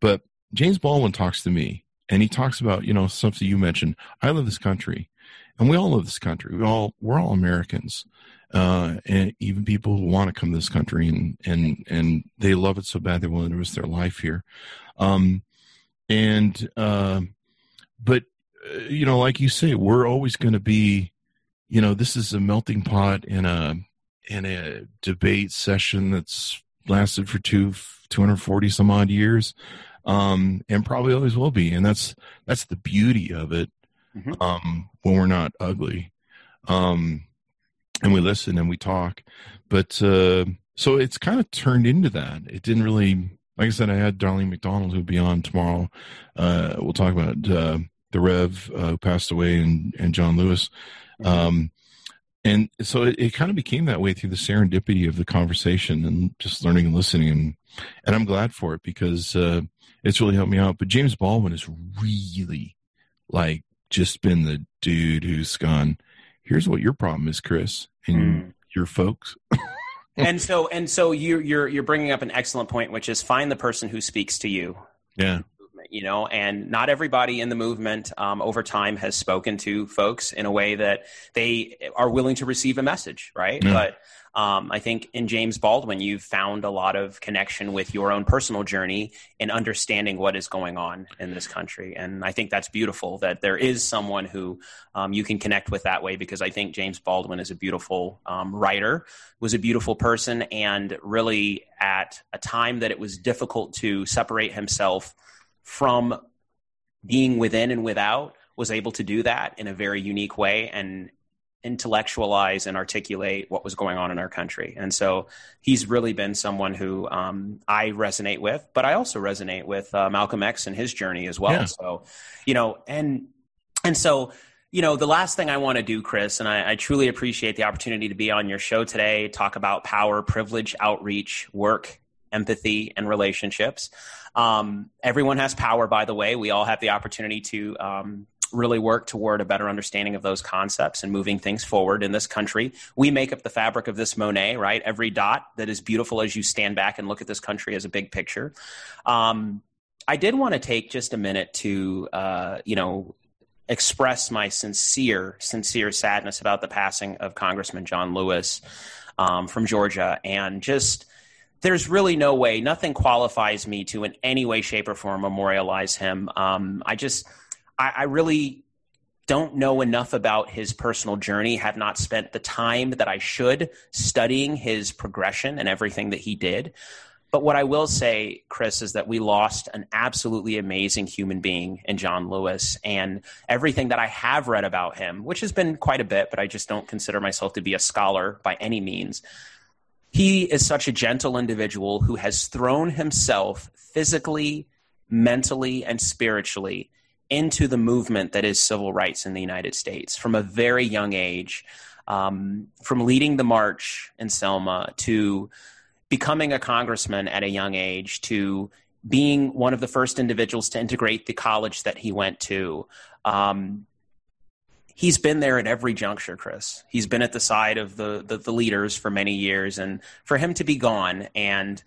S2: But James Baldwin talks to me and he talks about, you know, something you mentioned. I love this country and we all love this country. We all, we're all Americans. Uh, and even people who want to come to this country and, and, and they love it so bad they're willing to risk their life here. Um, and, uh, but, uh, you know, like you say, we're always going to be, you know, this is a melting pot in a in a debate session that's lasted for two 240 some odd years um, and probably always will be. And that's that's the beauty of it mm-hmm. um, when we're not ugly. Um, and we listen and we talk. But uh, so it's kind of turned into that. It didn't really like i said i had darlene mcdonald who'll be on tomorrow. Uh, we'll talk about uh, the rev uh, who passed away and, and john lewis Mm-hmm. Um, and so it, it, kind of became that way through the serendipity of the conversation and just learning and listening and and I'm glad for it because uh, it's really helped me out. But James Baldwin has really like just been the dude who's gone. Here's what your problem is, Chris, and mm. your folks.
S3: and so and so you you're you're bringing up an excellent point, which is find the person who speaks to you.
S2: Yeah
S3: you know, and not everybody in the movement um, over time has spoken to folks in a way that they are willing to receive a message, right? But um, I think in James Baldwin, you've found a lot of connection with your own personal journey in understanding what is going on in this country. And I think that's beautiful that there is someone who um, you can connect with that way because I think James Baldwin is a beautiful um, writer, was a beautiful person, and really at a time that it was difficult to separate himself from being within and without was able to do that in a very unique way and intellectualize and articulate what was going on in our country. And so he's really been someone who um, I resonate with, but I also resonate with uh, Malcolm X and his journey as well. Yeah. So, you know, and and so you know, the last thing I want to do, Chris, and I, I, truly appreciate the opportunity to be on your show today, talk about power, privilege, outreach, work, empathy, and relationships. Um, everyone has power, by the way. We all have the opportunity to um, really work toward a better understanding of those concepts and moving things forward in this country. We make up the fabric of this Monet, right? Every dot that is beautiful as you stand back and look at this country as a big picture. Um, I did want to take just a minute to, uh, you know, express my sincere, sincere sadness about the passing of Congressman John Lewis um, from Georgia and just there's really no way, nothing qualifies me to in any way, shape, or form memorialize him. Um, I just, I, I really don't know enough about his personal journey, have not spent the time that I should studying his progression and everything that he did. But what I will say, Chris, is that we lost an absolutely amazing human being in John Lewis. And everything that I have read about him, which has been quite a bit, but I just don't consider myself to be a scholar by any means, he is such a gentle individual who has thrown himself physically, mentally, and spiritually into the movement that is civil rights in the United States from a very young age, um, from leading the march in Selma to becoming a congressman at a young age to being one of the first individuals to integrate the college that he went to. Um, he's been there at every juncture, Chris. He's been at the side of the, the, the leaders for many years, and for him to be gone, and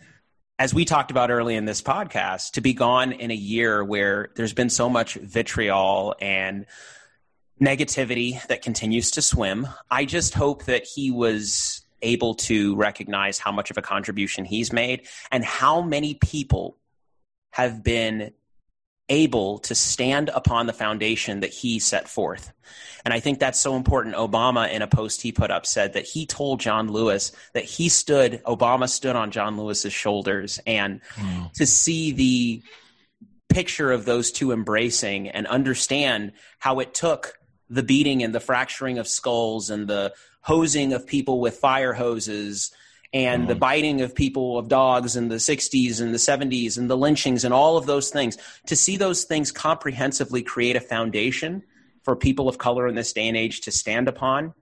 S3: as we talked about early in this podcast, to be gone in a year where there's been so much vitriol and negativity that continues to swim, I just hope that he was able to recognize how much of a contribution he's made and how many people have been able to stand upon the foundation that he set forth. And I think that's so important. Obama, in a post he put up, said that he told John Lewis that he stood, Obama stood on John Lewis's shoulders. And mm. to see the picture of those two embracing and understand how it took the beating and the fracturing of skulls and the hosing of people with fire hoses and mm-hmm. the biting of people of dogs in the 60s and the 70s and the lynchings and all of those things. To see those things comprehensively create a foundation for people of color in this day and age to stand upon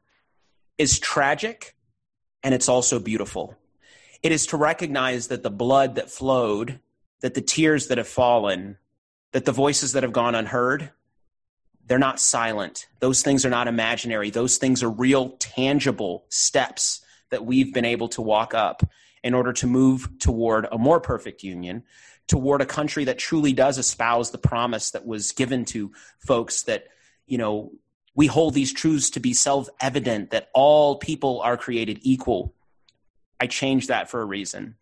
S3: is tragic and it's also beautiful. It is to recognize that the blood that flowed that the tears that have fallen that the voices that have gone unheard they're not silent. Those things are not imaginary. Those things are real tangible steps that we've been able to walk up in order to move toward a more perfect union, toward a country that truly does espouse the promise that was given to folks that, you know, we hold these truths to be self evident that all people are created equal. I changed that for a reason.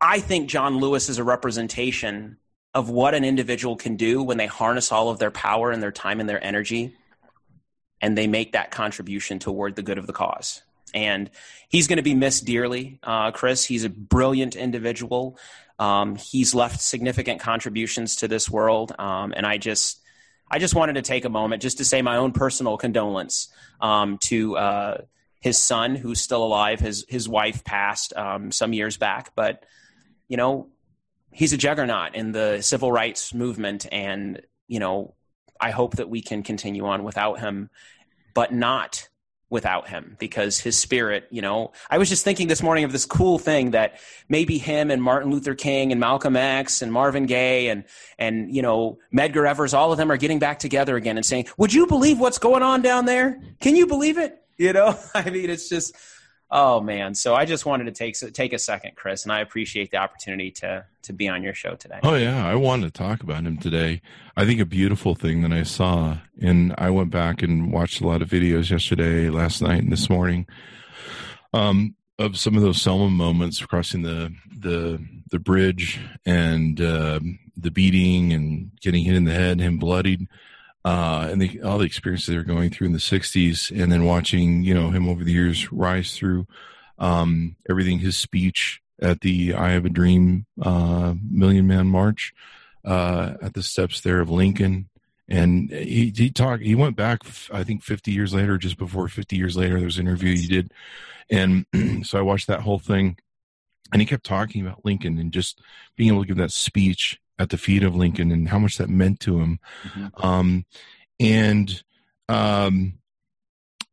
S3: I think John Lewis is a representation of what an individual can do when they harness all of their power and their time and their energy and they make that contribution toward the good of the cause and he's going to be missed dearly. Uh, Chris, he's a brilliant individual. Um, he's left significant contributions to this world, um, and I just, I just wanted to take a moment just to say my own personal condolence um, to uh, his son, who's still alive. His his wife passed um, some years back, but you know, he's a juggernaut in the civil rights movement, and you know, I hope that we can continue on without him, but not without him because his spirit, you know, I was just thinking this morning of this cool thing that maybe him and Martin Luther King and Malcolm X and Marvin Gaye and, and, you know, Medgar Evers, all of them are getting back together again and saying, would you believe what's going on down there? Can you believe it? You know, I mean, it's just, Oh man! So I just wanted to take take a second, Chris, and I appreciate the opportunity to to be on your show today.
S2: Oh yeah, I wanted to talk about him today. I think a beautiful thing that I saw, and I went back and watched a lot of videos yesterday, last night, and this morning, um, of some of those Selma moments crossing the the the bridge and uh, the beating and getting hit in the head, and him bloodied uh, and the, all the experiences they were going through in the 60s and then watching you know him over the years rise through um, everything his speech at the i have a dream uh, million man march uh, at the steps there of lincoln. And he, he talked he went back i think 50 years later just before 50 years later there was an interview he did. And so i watched that whole thing. And he kept talking about lincoln and just being able to give that speech at the feet of Lincoln and how much that meant to him. Mm-hmm. Um, and um,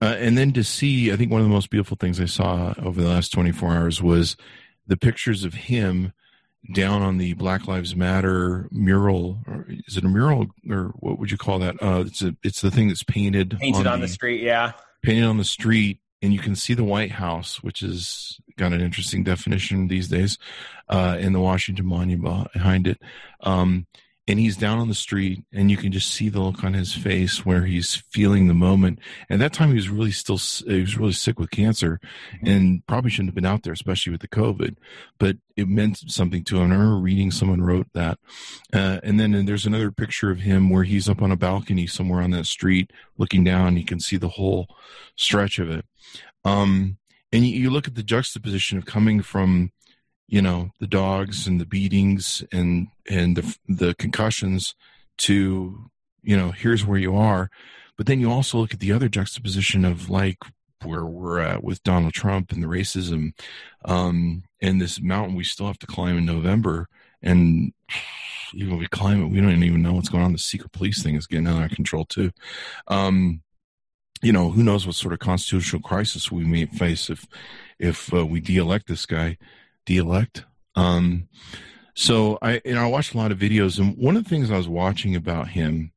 S2: uh, and then to see, I think one of the most beautiful things I saw over the last 24 hours was the pictures of him down on the Black Lives Matter mural. Or is it a mural or what would you call that? Uh, it's a, it's the thing that's painted
S3: painted on, on the, the, street. Yeah,
S2: painted on the street, and you can see the White House, which has got an interesting definition these days, uh, in the Washington Monument behind it. Um, and he's down on the street, and you can just see the look on his face where he's feeling the moment. at that time, he was really still he was really sick with cancer, mm-hmm. and probably shouldn't have been out there, especially with the COVID. But it meant something to him. I remember reading someone wrote that, uh, and then and there's another picture of him where he's up on a balcony somewhere on that street, looking down. You can see the whole stretch of it. Um, and you, you look at the juxtaposition of coming from you know the dogs and the beatings and and the the concussions to you know here's where you are. But then you also look at the other juxtaposition of like where we're at with Donald Trump and the racism um and this mountain we still have to climb in November. And even if we climb it we don't even know what's going on. The secret police thing is getting out of control too. Um you know who knows what sort of constitutional crisis we may face if if uh, we de-elect this guy de-elect. Um, so I, you know, I watched a lot of videos, and one of the things I was watching about him,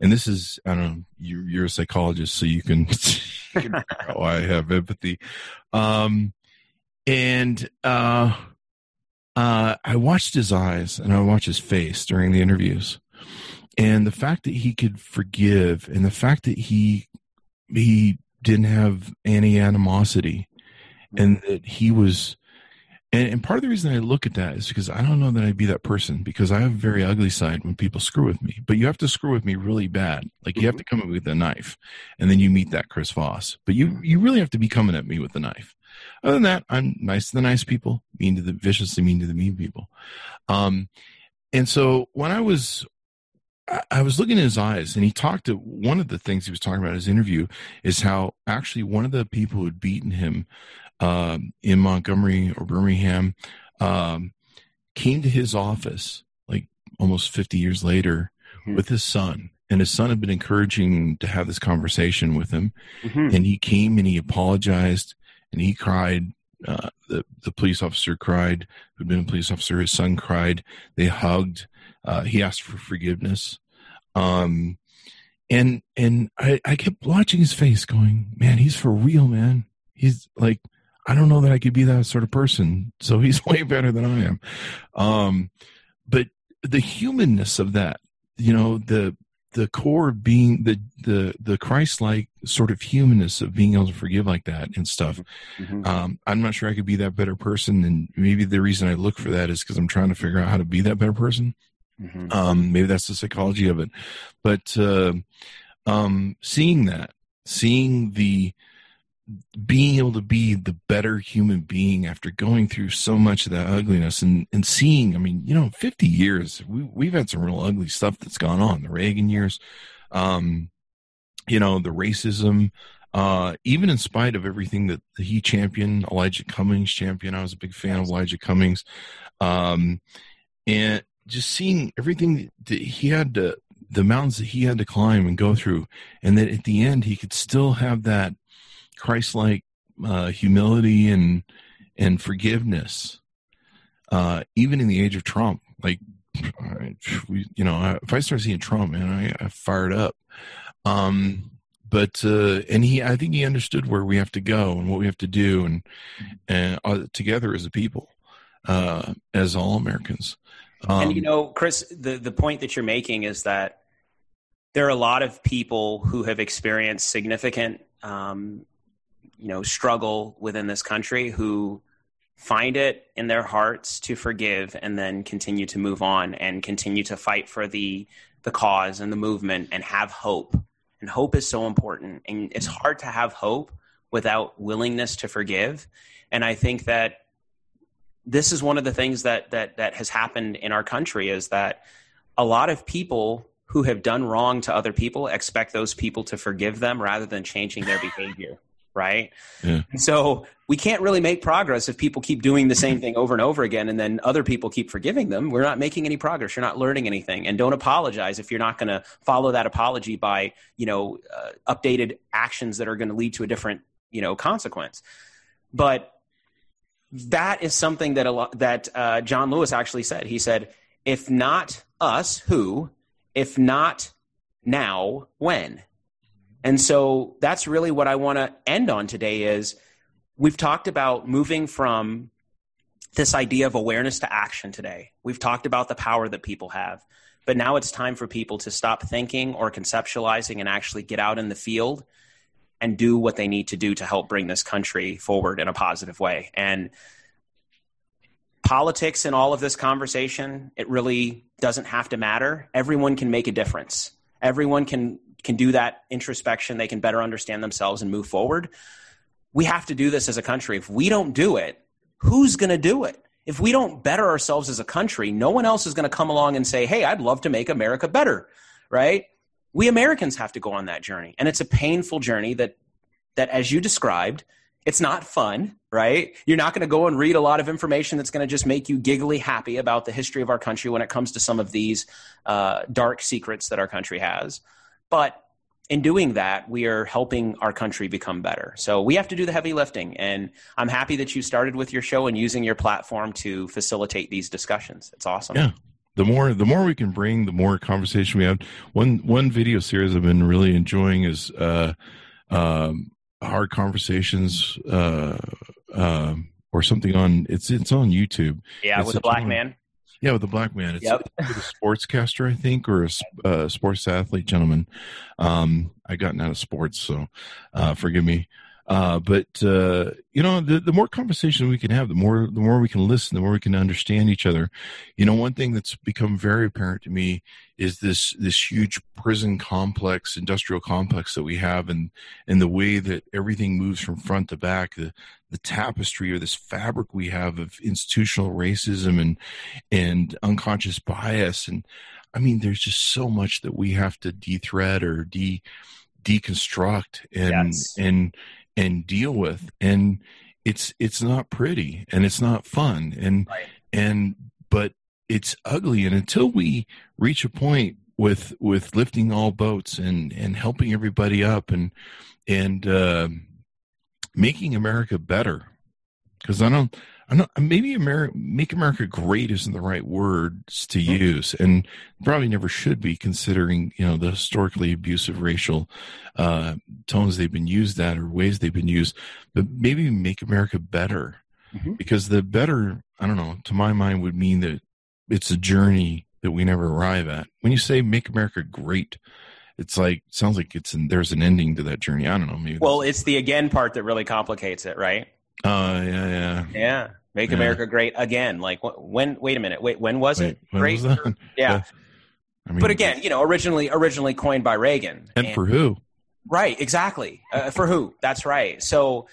S2: and this is, I don't know, you're, you're a psychologist, so you can, you can I have empathy. Um, and uh, uh, I watched his eyes and I watched his face during the interviews, and the fact that he could forgive, and the fact that he he didn't have any animosity, and that he was and, and part of the reason I look at that is because I don't know that I'd be that person because I have a very ugly side when people screw with me. But you have to screw with me really bad. Like you have to come in with a knife and then you meet that Chris Voss. But you you really have to be coming at me with a knife. Other than that, I'm nice to the nice people, mean to the viciously mean to the mean people. Um, and so when I was I, I was looking in his eyes, and he talked to one of the things he was talking about in his interview is how actually one of the people who had beaten him um, in Montgomery or Birmingham um, came to his office like almost 50 years later mm-hmm. with his son and his son had been encouraging to have this conversation with him mm-hmm. and he came and he apologized and he cried uh, the the police officer cried who'd been a police officer his son cried they hugged uh, he asked for forgiveness um, and and I, I kept watching his face going man he's for real man he's like i don't know that i could be that sort of person so he's way better than i am um, but the humanness of that you know the the core of being the the the Christ-like sort of humanness of being able to forgive like that and stuff. Mm-hmm. Um, I'm not sure I could be that better person, and maybe the reason I look for that is because I'm trying to figure out how to be that better person. Mm-hmm. Um, maybe that's the psychology of it, but uh, um, seeing that, seeing the being able to be the better human being after going through so much of that ugliness and, and seeing, I mean, you know, 50 years, we, we've had some real ugly stuff that's gone on. The Reagan years, um, you know, the racism, uh, even in spite of everything that he championed, Elijah Cummings championed. I was a big fan of Elijah Cummings. Um, and just seeing everything that he had to, the mountains that he had to climb and go through, and that at the end he could still have that Christ-like uh, humility and and forgiveness, uh, even in the age of Trump. Like, we, you know, if I start seeing Trump, man, I, I fired up. Um, but uh, and he, I think he understood where we have to go and what we have to do, and and uh, together as a people, uh, as all Americans.
S3: Um, and you know, Chris, the the point that you're making is that there are a lot of people who have experienced significant um, you know struggle within this country who find it in their hearts to forgive and then continue to move on and continue to fight for the the cause and the movement and have hope. And hope is so important and it's hard to have hope without willingness to forgive. And i think that this is one of the things that that that has happened in our country is that a lot of people who have done wrong to other people expect those people to forgive them rather than changing their behavior right? Yeah. So we can't really make progress if people keep doing the same thing over and over again and then other people keep forgiving them. We're not making any progress. You're not learning anything. And don't apologize if you're not going to follow that apology by, you know, uh, updated actions that are going to lead to a different, you know, consequence. But that is something that a lot, that uh, John Lewis actually said. He said, "If not us, who? If not now, when?" And so that's really what I want to end on today is we've talked about moving from this idea of awareness to action today. We've talked about the power that people have. But now it's time for people to stop thinking or conceptualizing and actually get out in the field and do what they need to do to help bring this country forward in a positive way. And politics in all of this conversation, it really doesn't have to matter. Everyone can make a difference. Everyone can can do that introspection, they can better understand themselves and move forward. We have to do this as a country. If we don't do it, who's going to do it? If we don't better ourselves as a country, no one else is going to come along and say, "Hey, I'd love to make America better." Right? We Americans have to go on that journey, and it's a painful journey that that as you described, it's not fun, right? You're not going to go and read a lot of information that's going to just make you giggly happy about the history of our country when it comes to some of these uh, dark secrets that our country has. But in doing that, we are helping our country become better. So we have to do the heavy lifting. And I'm happy that you started with your show and using your platform to facilitate these discussions. It's awesome.
S2: Yeah. The more the more we can bring, the more conversation we have. One one video series I've been really enjoying is uh, um, hard conversations uh, uh, or something on it's it's on YouTube.
S3: Yeah,
S2: it's
S3: with a black man.
S2: Yeah, with the black man. It's,
S3: yep.
S2: a sportscaster, I think, or a uh, sports athlete gentleman. Um, I gotten out of sports, so uh, forgive me. Uh, but uh, you know, the, the more conversation we can have, the more the more we can listen, the more we can understand each other. You know, one thing that's become very apparent to me is this this huge prison complex, industrial complex that we have, and and the way that everything moves from front to back, the the tapestry or this fabric we have of institutional racism and and unconscious bias and I mean, there's just so much that we have to de-thread or de deconstruct and
S3: Yes.
S2: and and deal with, and it's it's not pretty and it's not fun and
S3: Right.
S2: and but it's ugly and until we reach a point with with lifting all boats and and helping everybody up and and uh, making America better because I don't I don't maybe America make America great isn't the right words to use and probably never should be considering you know the historically abusive racial uh, tones they've been used at or ways they've been used but maybe make America better
S3: Mhm.
S2: because the better I don't know to my mind would mean that it's a journey that we never arrive at when you say make America great it's like sounds like it's an, there's an ending to that journey I don't know maybe
S3: Well, it's the again part that really complicates it, right?
S2: Uh yeah yeah
S3: Yeah. Make
S2: Yeah.
S3: America great again. Like when? Wait a minute. Wait, when was
S2: Wait,
S3: it
S2: when
S3: great?
S2: was?
S3: Yeah.
S2: I mean,
S3: But again, you know, originally originally coined by Reagan.
S2: and for who
S3: Right, exactly. Uh, for who? That's right. So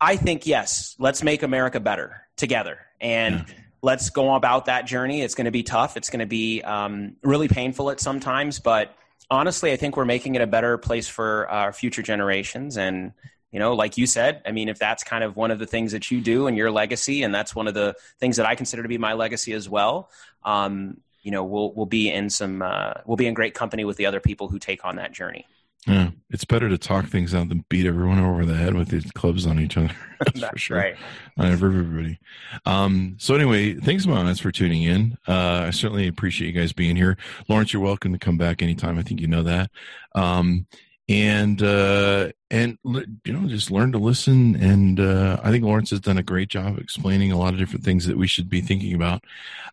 S3: I think, yes, let's make America better together. And let's go about that journey. It's going to be tough. It's going to be um, really painful at sometimes. But honestly, I think we're making it a better place for our future generations. And, you know, like you said, I mean, if that's kind of one of the things that you do and your legacy, and that's one of the things that I consider to be my legacy as well, um, you know, we'll, we'll be in some, uh, we'll be in great company with the other people who take on that journey.
S2: Yeah, it's better to talk things out than beat everyone over the head with these clubs on each other. That's,
S3: That's
S2: for sure.
S3: right.
S2: On everybody. Um, so anyway, thanks, Monas, for tuning in. Uh, I certainly appreciate you guys being here. Lawrence, you're welcome to come back anytime. I think you know that. Um, and uh, and you know, just learn to listen. And uh, I think Lawrence has done a great job explaining a lot of different things that we should be thinking about.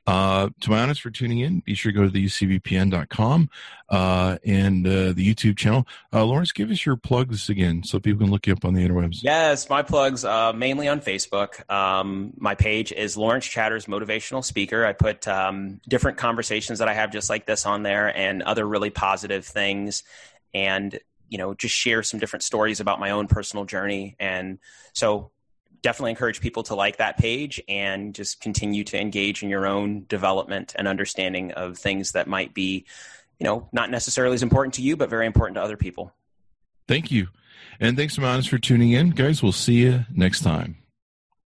S2: Uh, to my honest for tuning in, be sure to go to the ucvpn.com uh, and uh, the YouTube channel. Uh, Lawrence, give us your plugs again so people can look you up on the interwebs.
S3: Yes, my plugs uh, mainly on Facebook. Um, my page is Lawrence Chatters Motivational Speaker. I put um, different conversations that I have just like this on there and other really positive things and, you know, just share some different stories about my own personal journey. And so definitely encourage people to like that page and just continue to engage in your own development and understanding of things that might be, you know, not necessarily as important to you, but very important to other people.
S2: Thank you. And thanks, Monas, for tuning in. Guys, we'll see you next time.